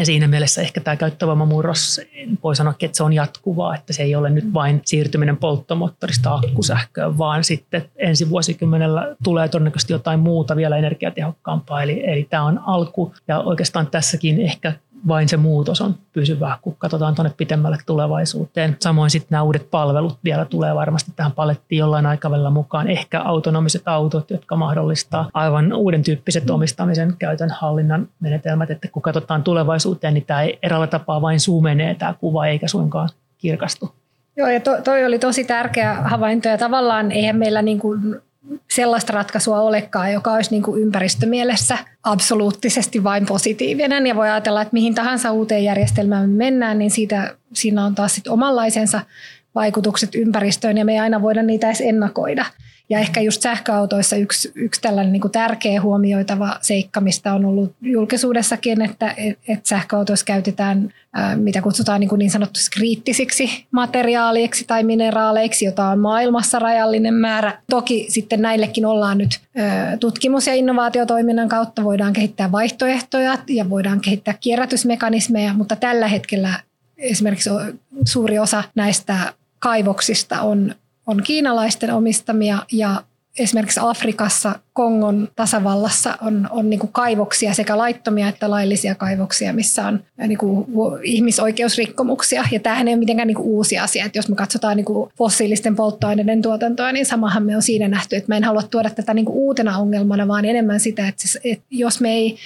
ja siinä mielessä ehkä tämä käyttövoimamurros, voi sanoa, että se on jatkuvaa, että se ei ole nyt vain siirtyminen polttomoottorista akkusähköön, vaan sitten ensi vuosikymmenellä tulee todennäköisesti jotain muuta vielä energiatehokkaampaa. Eli, eli tämä on alku ja oikeastaan tässäkin ehkä vain se muutos on pysyvää, kun katsotaan tuonne pitemmälle tulevaisuuteen. Samoin sitten nämä uudet palvelut vielä tulee varmasti tähän palettiin jollain aikavälillä mukaan. Ehkä autonomiset autot, jotka mahdollistaa aivan uuden tyyppiset omistamisen käytön hallinnan menetelmät. Että kun katsotaan tulevaisuuteen, niin tämä ei eräällä tapaa vain sumenee tämä kuva eikä suinkaan kirkastu.
Joo, ja to, toi oli tosi tärkeä havainto ja tavallaan eihän meillä niin kuin sellaista ratkaisua olekaan, joka olisi niin kuin ympäristömielessä absoluuttisesti vain positiivinen. Ja voi ajatella, että mihin tahansa uuteen järjestelmään mennään, niin siitä, siinä on taas sit omanlaisensa vaikutukset ympäristöön ja me ei aina voida niitä edes ennakoida. Ja ehkä just sähköautoissa yksi, yksi tällainen niin kuin tärkeä huomioitava seikka, mistä on ollut julkisuudessakin, että että sähköautoissa käytetään ää, mitä kutsutaan niin, niin sanottuisi kriittisiksi materiaaliksi tai mineraaleiksi, jota on maailmassa rajallinen määrä. Toki sitten näillekin ollaan nyt ää, tutkimus- ja innovaatiotoiminnan kautta voidaan kehittää vaihtoehtoja ja voidaan kehittää kierrätysmekanismeja, mutta tällä hetkellä esimerkiksi suuri osa näistä kaivoksista on on kiinalaisten omistamia ja esimerkiksi Afrikassa, Kongon tasavallassa on, on niin kuin kaivoksia, sekä laittomia että laillisia kaivoksia, missä on niin kuin ihmisoikeusrikkomuksia. Ja tämähän ei ole mitenkään niin kuin uusi asia. Että jos me katsotaan niin kuin fossiilisten polttoaineiden tuotantoa, niin samahan me on siinä nähty. Että mä en halua tuoda tätä niin kuin uutena ongelmana, vaan enemmän sitä, että, se, että jos me ei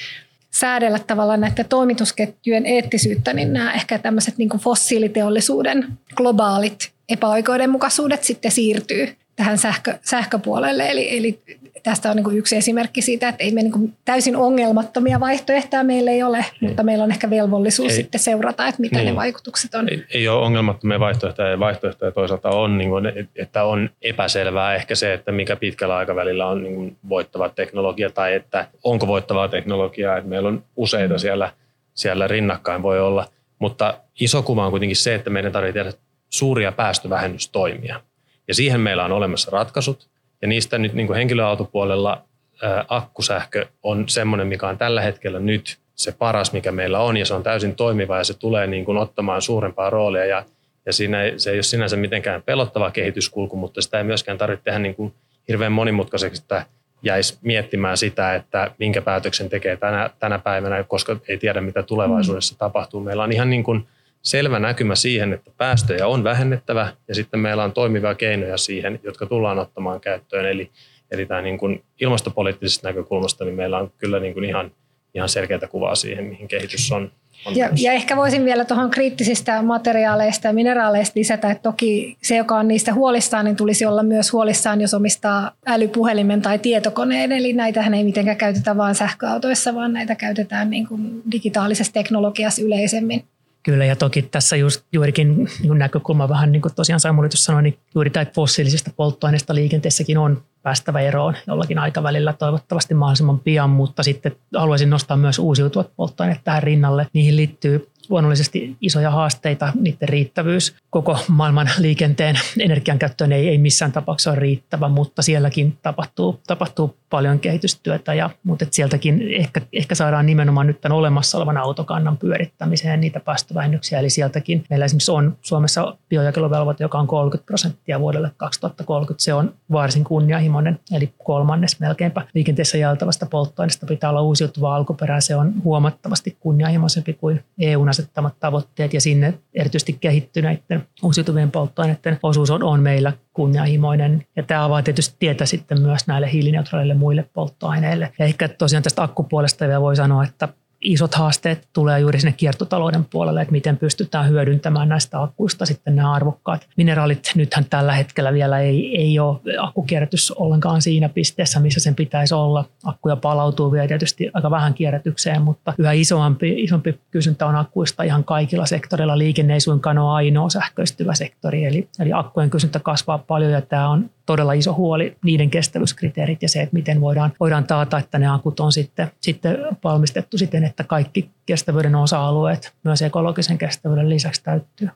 säädellä tavallaan näiden toimitusketjujen eettisyyttä, niin nämä ehkä tämmöiset niin fossiiliteollisuuden globaalit epäoikeudenmukaisuudet sitten siirtyy tähän sähkö, sähköpuolelle. Eli, eli tästä on niin yksi esimerkki siitä, että ei me niin täysin ongelmattomia vaihtoehtoja meillä ei ole, ei. mutta meillä on ehkä velvollisuus ei. sitten seurata, että mitä niin. ne vaikutukset on.
Ei, ei ole ongelmattomia vaihtoehtoja ja vaihtoehtoja toisaalta on, niin kuin, että on epäselvää ehkä se, että mikä pitkällä aikavälillä on niin kuin voittava teknologia tai että onko voittavaa teknologiaa, että meillä on useita mm. siellä, siellä rinnakkain voi olla, mutta iso kuva on kuitenkin se, että meidän tarvitsee tehdä suuria päästövähennystoimia. Ja siihen meillä on olemassa ratkaisut. Ja niistä nyt niin kuin henkilöautopuolella ää, akkusähkö on semmoinen, mikä on tällä hetkellä nyt se paras, mikä meillä on. Ja se on täysin toimiva ja se tulee niin kuin ottamaan suurempaa roolia. Ja, ja siinä ei, se ei ole sinänsä mitenkään pelottava kehityskulku, mutta sitä ei myöskään tarvitse tehdä niin kuin hirveän monimutkaiseksi, että jäisi miettimään sitä, että minkä päätöksen tekee tänä, tänä päivänä, koska ei tiedä, mitä tulevaisuudessa mm. tapahtuu. Meillä on ihan niin kuin selvä näkymä siihen, että päästöjä on vähennettävä ja sitten meillä on toimivia keinoja siihen, jotka tullaan ottamaan käyttöön. Eli, eli tämä niin kuin ilmastopoliittisesta näkökulmasta niin meillä on kyllä niin kuin ihan, ihan selkeää kuvaa siihen, mihin kehitys on. on
ja, ja ehkä voisin vielä tuohon kriittisistä materiaaleista ja mineraaleista lisätä, että toki se, joka on niistä huolissaan, niin tulisi olla myös huolissaan, jos omistaa älypuhelimen tai tietokoneen. Eli näitähän ei mitenkään käytetä vain sähköautoissa, vaan näitä käytetään niin kuin digitaalisessa teknologiassa yleisemmin.
Kyllä, ja toki tässä just juurikin niin näkökulma vähän niin kuin tosiaan Samuli tuossa sanoi, niin juuri tämä fossiilisista polttoaineista liikenteessäkin on päästävä eroon jollakin aikavälillä toivottavasti mahdollisimman pian, mutta sitten haluaisin nostaa myös uusiutuvat polttoaineet tähän rinnalle. Niihin liittyy luonnollisesti isoja haasteita, niiden riittävyys. Koko maailman liikenteen energiankäyttöön ei, ei missään tapauksessa ole riittävä, mutta sielläkin tapahtuu, tapahtuu paljon kehitystyötä, ja, mutta sieltäkin ehkä, ehkä saadaan nimenomaan nyt tämän olemassa olevan autokannan pyörittämiseen niitä päästövähennyksiä, eli sieltäkin meillä esimerkiksi on Suomessa biojakeluvelvoite, joka on 30 prosenttia vuodelle 2030, se on varsin kunnianhimoinen, eli kolmannes melkeinpä liikenteessä jaeltavasta polttoaineesta pitää olla uusiutuvaa alkuperää, se on huomattavasti kunnianhimoisempi kuin EUn asettamat tavoitteet ja sinne erityisesti kehittyneiden uusiutuvien polttoaineiden osuus on, on meillä kunnianhimoinen. Ja tämä avaa tietysti tietä sitten myös näille hiilineutraaleille muille polttoaineille. Ja ehkä tosiaan tästä akkupuolesta vielä voi sanoa, että isot haasteet tulee juuri sinne kiertotalouden puolelle, että miten pystytään hyödyntämään näistä akkuista sitten nämä arvokkaat mineraalit. Nythän tällä hetkellä vielä ei, ei ole akkukierrätys ollenkaan siinä pisteessä, missä sen pitäisi olla. Akkuja palautuu vielä tietysti aika vähän kierrätykseen, mutta yhä isompi, isompi kysyntä on akkuista ihan kaikilla sektoreilla. Liikenne ei suinkaan ole ainoa sähköistyvä sektori, eli, eli akkujen kysyntä kasvaa paljon ja tämä on todella iso huoli, niiden kestävyyskriteerit ja se, että miten voidaan, voidaan taata, että ne akut on sitten, sitten valmistettu siten, että kaikki kestävyyden osa-alueet myös ekologisen kestävyyden lisäksi täyttyy.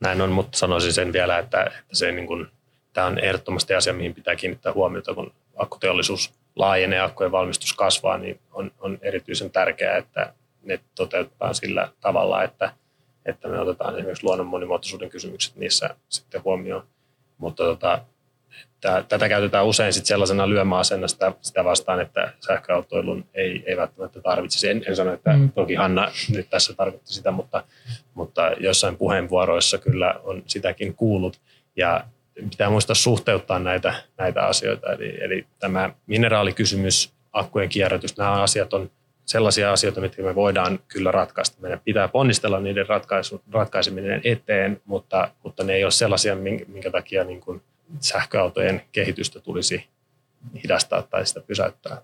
Näin on, mutta sanoisin sen vielä, että, että se niin kuin, tämä on ehdottomasti asia, mihin pitää kiinnittää huomiota, kun akkuteollisuus laajenee, akkujen valmistus kasvaa, niin on, on erityisen tärkeää, että ne toteutetaan sillä tavalla, että, että me otetaan esimerkiksi luonnon monimuotoisuuden kysymykset niissä sitten huomioon. Mutta tota, että tätä käytetään usein sit sellaisena lyömäasenna sitä, sitä vastaan, että sähköautoilun ei, ei välttämättä tarvitsisi. En, en sano, että mm. toki Hanna nyt tässä tarkoitti sitä, mutta, mutta jossain puheenvuoroissa kyllä on sitäkin kuullut. Ja pitää muistaa suhteuttaa näitä, näitä asioita. Eli, eli tämä mineraalikysymys, akkujen kierrätys, nämä asiat on sellaisia asioita, mitkä me voidaan kyllä ratkaista. Meidän pitää ponnistella niiden ratkaisu, ratkaiseminen eteen, mutta, mutta ne ei ole sellaisia, minkä takia niin kuin sähköautojen kehitystä tulisi hidastaa tai sitä pysäyttää.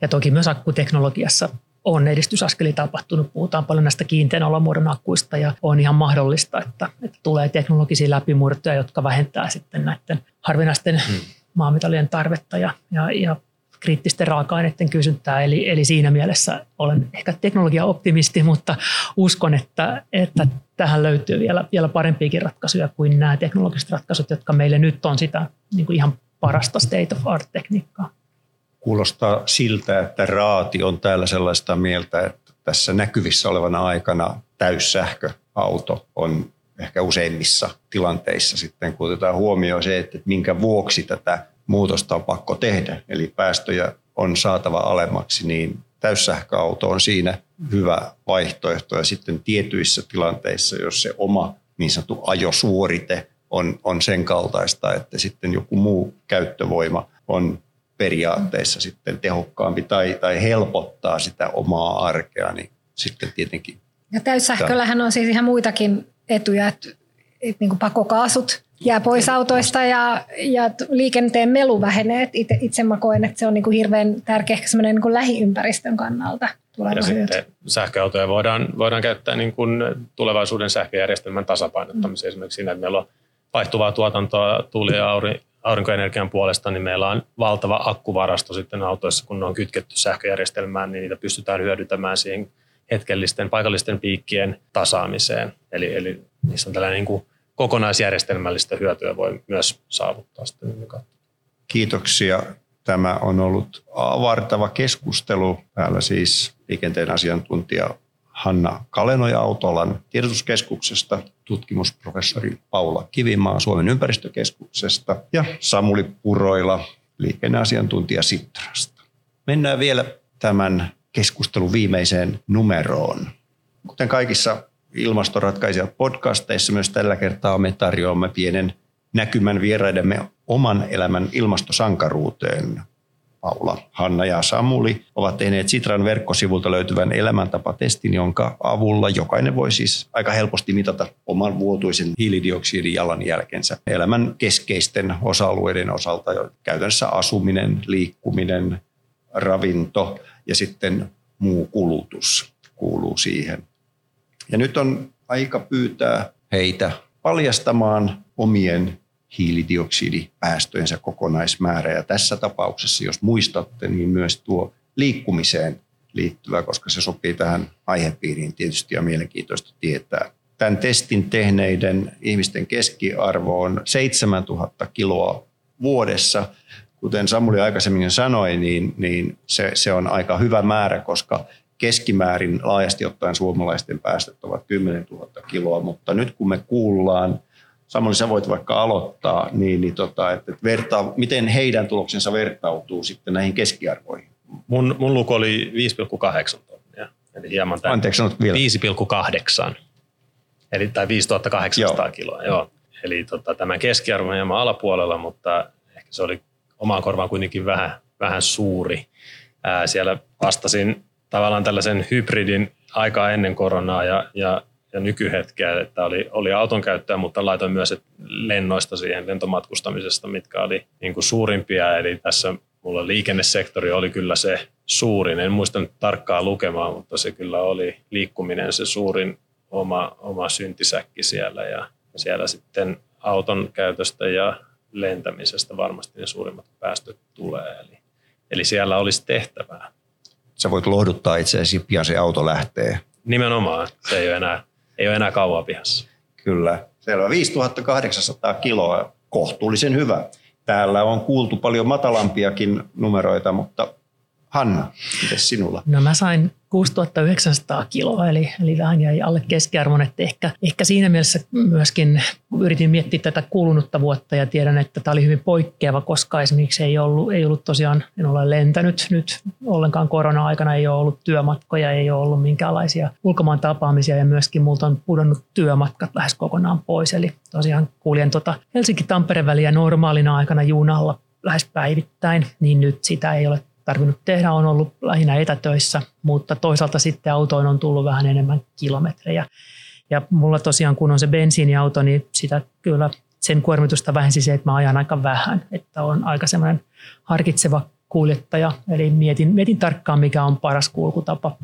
Ja toki myös akkuteknologiassa on edistysaskeli tapahtunut. Puhutaan paljon näistä kiinteän olomuodon akkuista ja on ihan mahdollista, että, että tulee teknologisia läpimurtoja, jotka vähentää sitten näiden harvinaisten hmm. maametallien tarvetta ja, ja, ja kriittisten raaka-aineiden kysyntää. Eli, eli siinä mielessä olen ehkä teknologia-optimisti, mutta uskon, että, että tähän löytyy vielä, vielä parempiakin ratkaisuja kuin nämä teknologiset ratkaisut, jotka meille nyt on sitä niin kuin ihan parasta state of art-tekniikkaa.
Kuulostaa siltä, että raati on täällä sellaista mieltä, että tässä näkyvissä olevana aikana täyssähköauto on ehkä useimmissa tilanteissa sitten, kun otetaan huomioon se, että minkä vuoksi tätä muutosta on pakko tehdä, eli päästöjä on saatava alemmaksi, niin täyssähköauto on siinä hyvä vaihtoehto. Ja sitten tietyissä tilanteissa, jos se oma niin sanottu ajosuorite on, on sen kaltaista, että sitten joku muu käyttövoima on periaatteessa sitten tehokkaampi tai, tai helpottaa sitä omaa arkea, niin sitten tietenkin.
Ja täyssähköllähän on siis ihan muitakin etuja, että, että niin kuin pakokaasut jää pois autoista ja, ja liikenteen melu vähenee. Itse, itse mä koen, että se on niin kuin hirveän tärkeä ehkä niin kuin lähiympäristön kannalta.
Ja sitten sähköautoja voidaan, voidaan käyttää niin kuin tulevaisuuden sähköjärjestelmän tasapainottamiseen. Mm. Esimerkiksi siinä, että meillä on vaihtuvaa tuotantoa tuuli- ja aurinkoenergian puolesta, niin meillä on valtava akkuvarasto sitten autoissa, kun ne on kytketty sähköjärjestelmään, niin niitä pystytään hyödyntämään siihen hetkellisten, paikallisten piikkien tasaamiseen. Eli, eli niissä on tällainen niin kuin kokonaisjärjestelmällistä hyötyä voi myös saavuttaa sitten
Kiitoksia. Tämä on ollut avartava keskustelu. Täällä siis liikenteen asiantuntija Hanna Kalenoja Autolan tiedotuskeskuksesta, tutkimusprofessori Paula Kivimaa Suomen ympäristökeskuksesta ja Samuli Puroila, liikenneasiantuntija Sitrasta. Mennään vielä tämän keskustelun viimeiseen numeroon. Kuten kaikissa ilmastoratkaisijat podcasteissa myös tällä kertaa me tarjoamme pienen näkymän vieraidemme oman elämän ilmastosankaruuteen. Paula, Hanna ja Samuli ovat tehneet Sitran verkkosivulta löytyvän elämäntapatestin, jonka avulla jokainen voi siis aika helposti mitata oman vuotuisen hiilidioksidin jalanjälkensä elämän keskeisten osa-alueiden osalta. Käytännössä asuminen, liikkuminen, ravinto ja sitten muu kulutus kuuluu siihen. Ja nyt on aika pyytää heitä paljastamaan omien hiilidioksidipäästöjensä kokonaismäärä. Ja tässä tapauksessa, jos muistatte, niin myös tuo liikkumiseen liittyvä, koska se sopii tähän aihepiiriin tietysti ja mielenkiintoista tietää. Tämän testin tehneiden ihmisten keskiarvo on 7000 kiloa vuodessa. Kuten Samuli aikaisemmin sanoi, niin, niin se, se on aika hyvä määrä, koska keskimäärin laajasti ottaen suomalaisten päästöt ovat 10 000 kiloa, mutta nyt kun me kuullaan, Samuli sä voit vaikka aloittaa, niin, niin tota, että vertaa, miten heidän tuloksensa vertautuu sitten näihin keskiarvoihin?
Mun, mun luku oli 5,8 tonnia, eli hieman tämän
Anteeksi,
5,8, eli tai 5800 joo. kiloa, joo. Eli tota, tämä keskiarvo on hieman alapuolella, mutta ehkä se oli omaan korvaan kuitenkin vähän, vähän suuri. Ää, siellä vastasin tavallaan tällaisen hybridin aikaa ennen koronaa ja, ja, ja nykyhetkeä, että oli, oli auton käyttöä, mutta laitoin myös lennoista siihen lentomatkustamisesta, mitkä oli niin kuin suurimpia. Eli tässä mulla liikennesektori oli kyllä se suurin. En muista nyt tarkkaa lukemaan, mutta se kyllä oli liikkuminen se suurin oma, oma syntisäkki siellä. Ja siellä sitten auton käytöstä ja lentämisestä varmasti ne suurimmat päästöt tulee. Eli, eli siellä olisi tehtävää
sä voit lohduttaa itseäsi, pian se auto lähtee.
Nimenomaan, se ei ole enää, ei ole enää kauan pihassa.
Kyllä, selvä. 5800 kiloa, kohtuullisen hyvä. Täällä on kuultu paljon matalampiakin numeroita, mutta Hanna, miten sinulla?
No mä sain 6900 kiloa, eli, eli vähän jäi alle keskiarvon, että ehkä, ehkä siinä mielessä myöskin yritin miettiä tätä kulunutta vuotta ja tiedän, että tämä oli hyvin poikkeava, koska esimerkiksi ei ollut, ei ollut tosiaan, en ole lentänyt nyt ollenkaan korona-aikana, ei ole ollut työmatkoja, ei ole ollut minkäänlaisia ulkomaan tapaamisia ja myöskin multa on pudonnut työmatkat lähes kokonaan pois, eli tosiaan kuljen tuota Helsinki-Tampere väliä normaalina aikana junalla lähes päivittäin, niin nyt sitä ei ole tarvinnut tehdä, on ollut lähinnä etätöissä, mutta toisaalta sitten autoon on tullut vähän enemmän kilometrejä. Ja mulla tosiaan, kun on se bensiiniauto, niin sitä kyllä sen kuormitusta vähensi se, että mä ajan aika vähän, että on aika semmoinen harkitseva kuljettaja, eli mietin, mietin tarkkaan, mikä on paras kulkutapa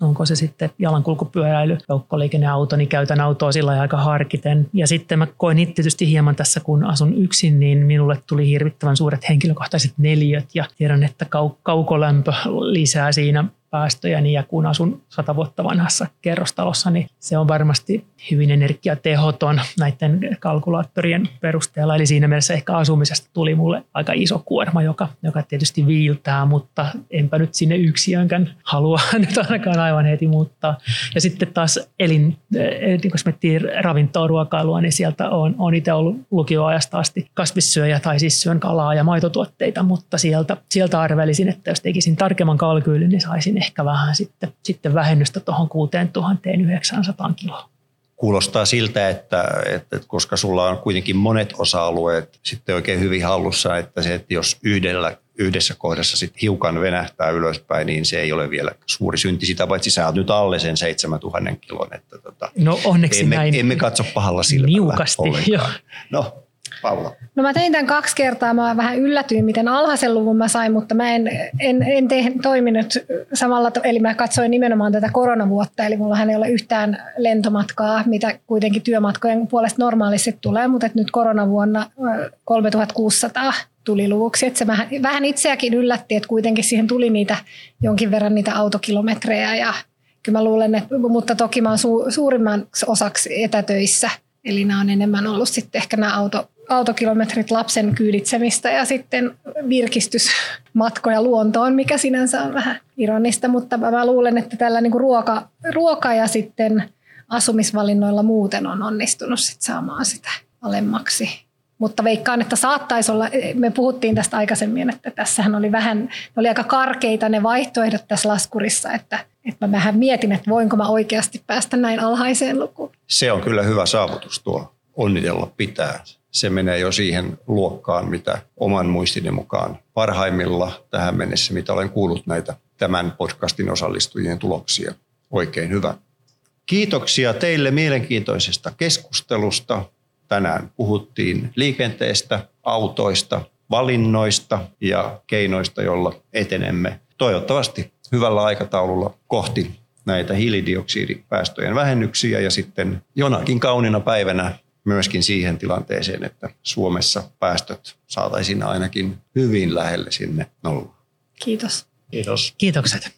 onko se sitten jalankulkupyöräily, joukkoliikenneauto, niin käytän autoa sillä aika harkiten. Ja sitten mä koin itse tietysti hieman tässä, kun asun yksin, niin minulle tuli hirvittävän suuret henkilökohtaiset neliöt ja tiedän, että kau- kaukolämpö lisää siinä päästöjä, niin ja kun asun sata vuotta vanhassa kerrostalossa, niin se on varmasti hyvin energiatehoton näiden kalkulaattorien perusteella. Eli siinä mielessä ehkä asumisesta tuli mulle aika iso kuorma, joka, joka tietysti viiltää, mutta enpä nyt sinne yksiönkään halua *laughs* nyt ainakaan aivan heti muuttaa. Ja sitten taas elin, eh, niin kun miettii ravintoa, ruokailua, niin sieltä on, on itse ollut lukioajasta asti kasvissyöjä tai siis syön kalaa ja maitotuotteita, mutta sieltä, sieltä arvelisin, että jos tekisin tarkemman kalkyylin, niin saisin ehkä vähän sitten, sitten vähennystä tuohon 6900 kiloa.
Kuulostaa siltä, että, että, että koska sulla on kuitenkin monet osa-alueet sitten oikein hyvin hallussa, että se, että jos yhdellä, yhdessä kohdassa sitten hiukan venähtää ylöspäin, niin se ei ole vielä suuri synti. Sitä paitsi sä oot nyt alle sen 7000 kilon. Että tota,
no onneksi
emme,
näin.
Emme katso pahalla silmällä
Niukasti, jo.
No, Paula?
No mä tein tämän kaksi kertaa. Mä vähän yllätyin, miten alhaisen luvun mä sain, mutta mä en, en, en te, toiminut samalla, eli mä katsoin nimenomaan tätä koronavuotta, eli mulla ei ole yhtään lentomatkaa, mitä kuitenkin työmatkojen puolesta normaalisti tulee, mutta nyt koronavuonna 3600 tuli luvuksi. Että se vähän, vähän itseäkin yllätti, että kuitenkin siihen tuli niitä jonkin verran niitä autokilometrejä ja kyllä mä luulen, että, mutta toki mä oon su, suurimman osaksi etätöissä, eli nämä on enemmän ollut sitten ehkä nämä auto, autokilometrit lapsen kyyditsemistä ja sitten virkistysmatkoja luontoon, mikä sinänsä on vähän ironista, mutta mä luulen, että tällä niin ruoka, ruoka ja sitten asumisvalinnoilla muuten on onnistunut sit saamaan sitä alemmaksi. Mutta veikkaan, että saattaisi olla, me puhuttiin tästä aikaisemmin, että tässähän oli vähän, oli aika karkeita ne vaihtoehdot tässä laskurissa, että, että mä vähän mietin, että voinko mä oikeasti päästä näin alhaiseen lukuun.
Se on kyllä hyvä saavutus tuo, onnitella pitää se menee jo siihen luokkaan, mitä oman muistini mukaan parhaimmilla tähän mennessä, mitä olen kuullut näitä tämän podcastin osallistujien tuloksia. Oikein hyvä. Kiitoksia teille mielenkiintoisesta keskustelusta. Tänään puhuttiin liikenteestä, autoista, valinnoista ja keinoista, joilla etenemme toivottavasti hyvällä aikataululla kohti näitä hiilidioksidipäästöjen vähennyksiä ja sitten jonakin kaunina päivänä myöskin siihen tilanteeseen, että Suomessa päästöt saataisiin ainakin hyvin lähelle sinne nollaan.
Kiitos.
Kiitos.
Kiitokset.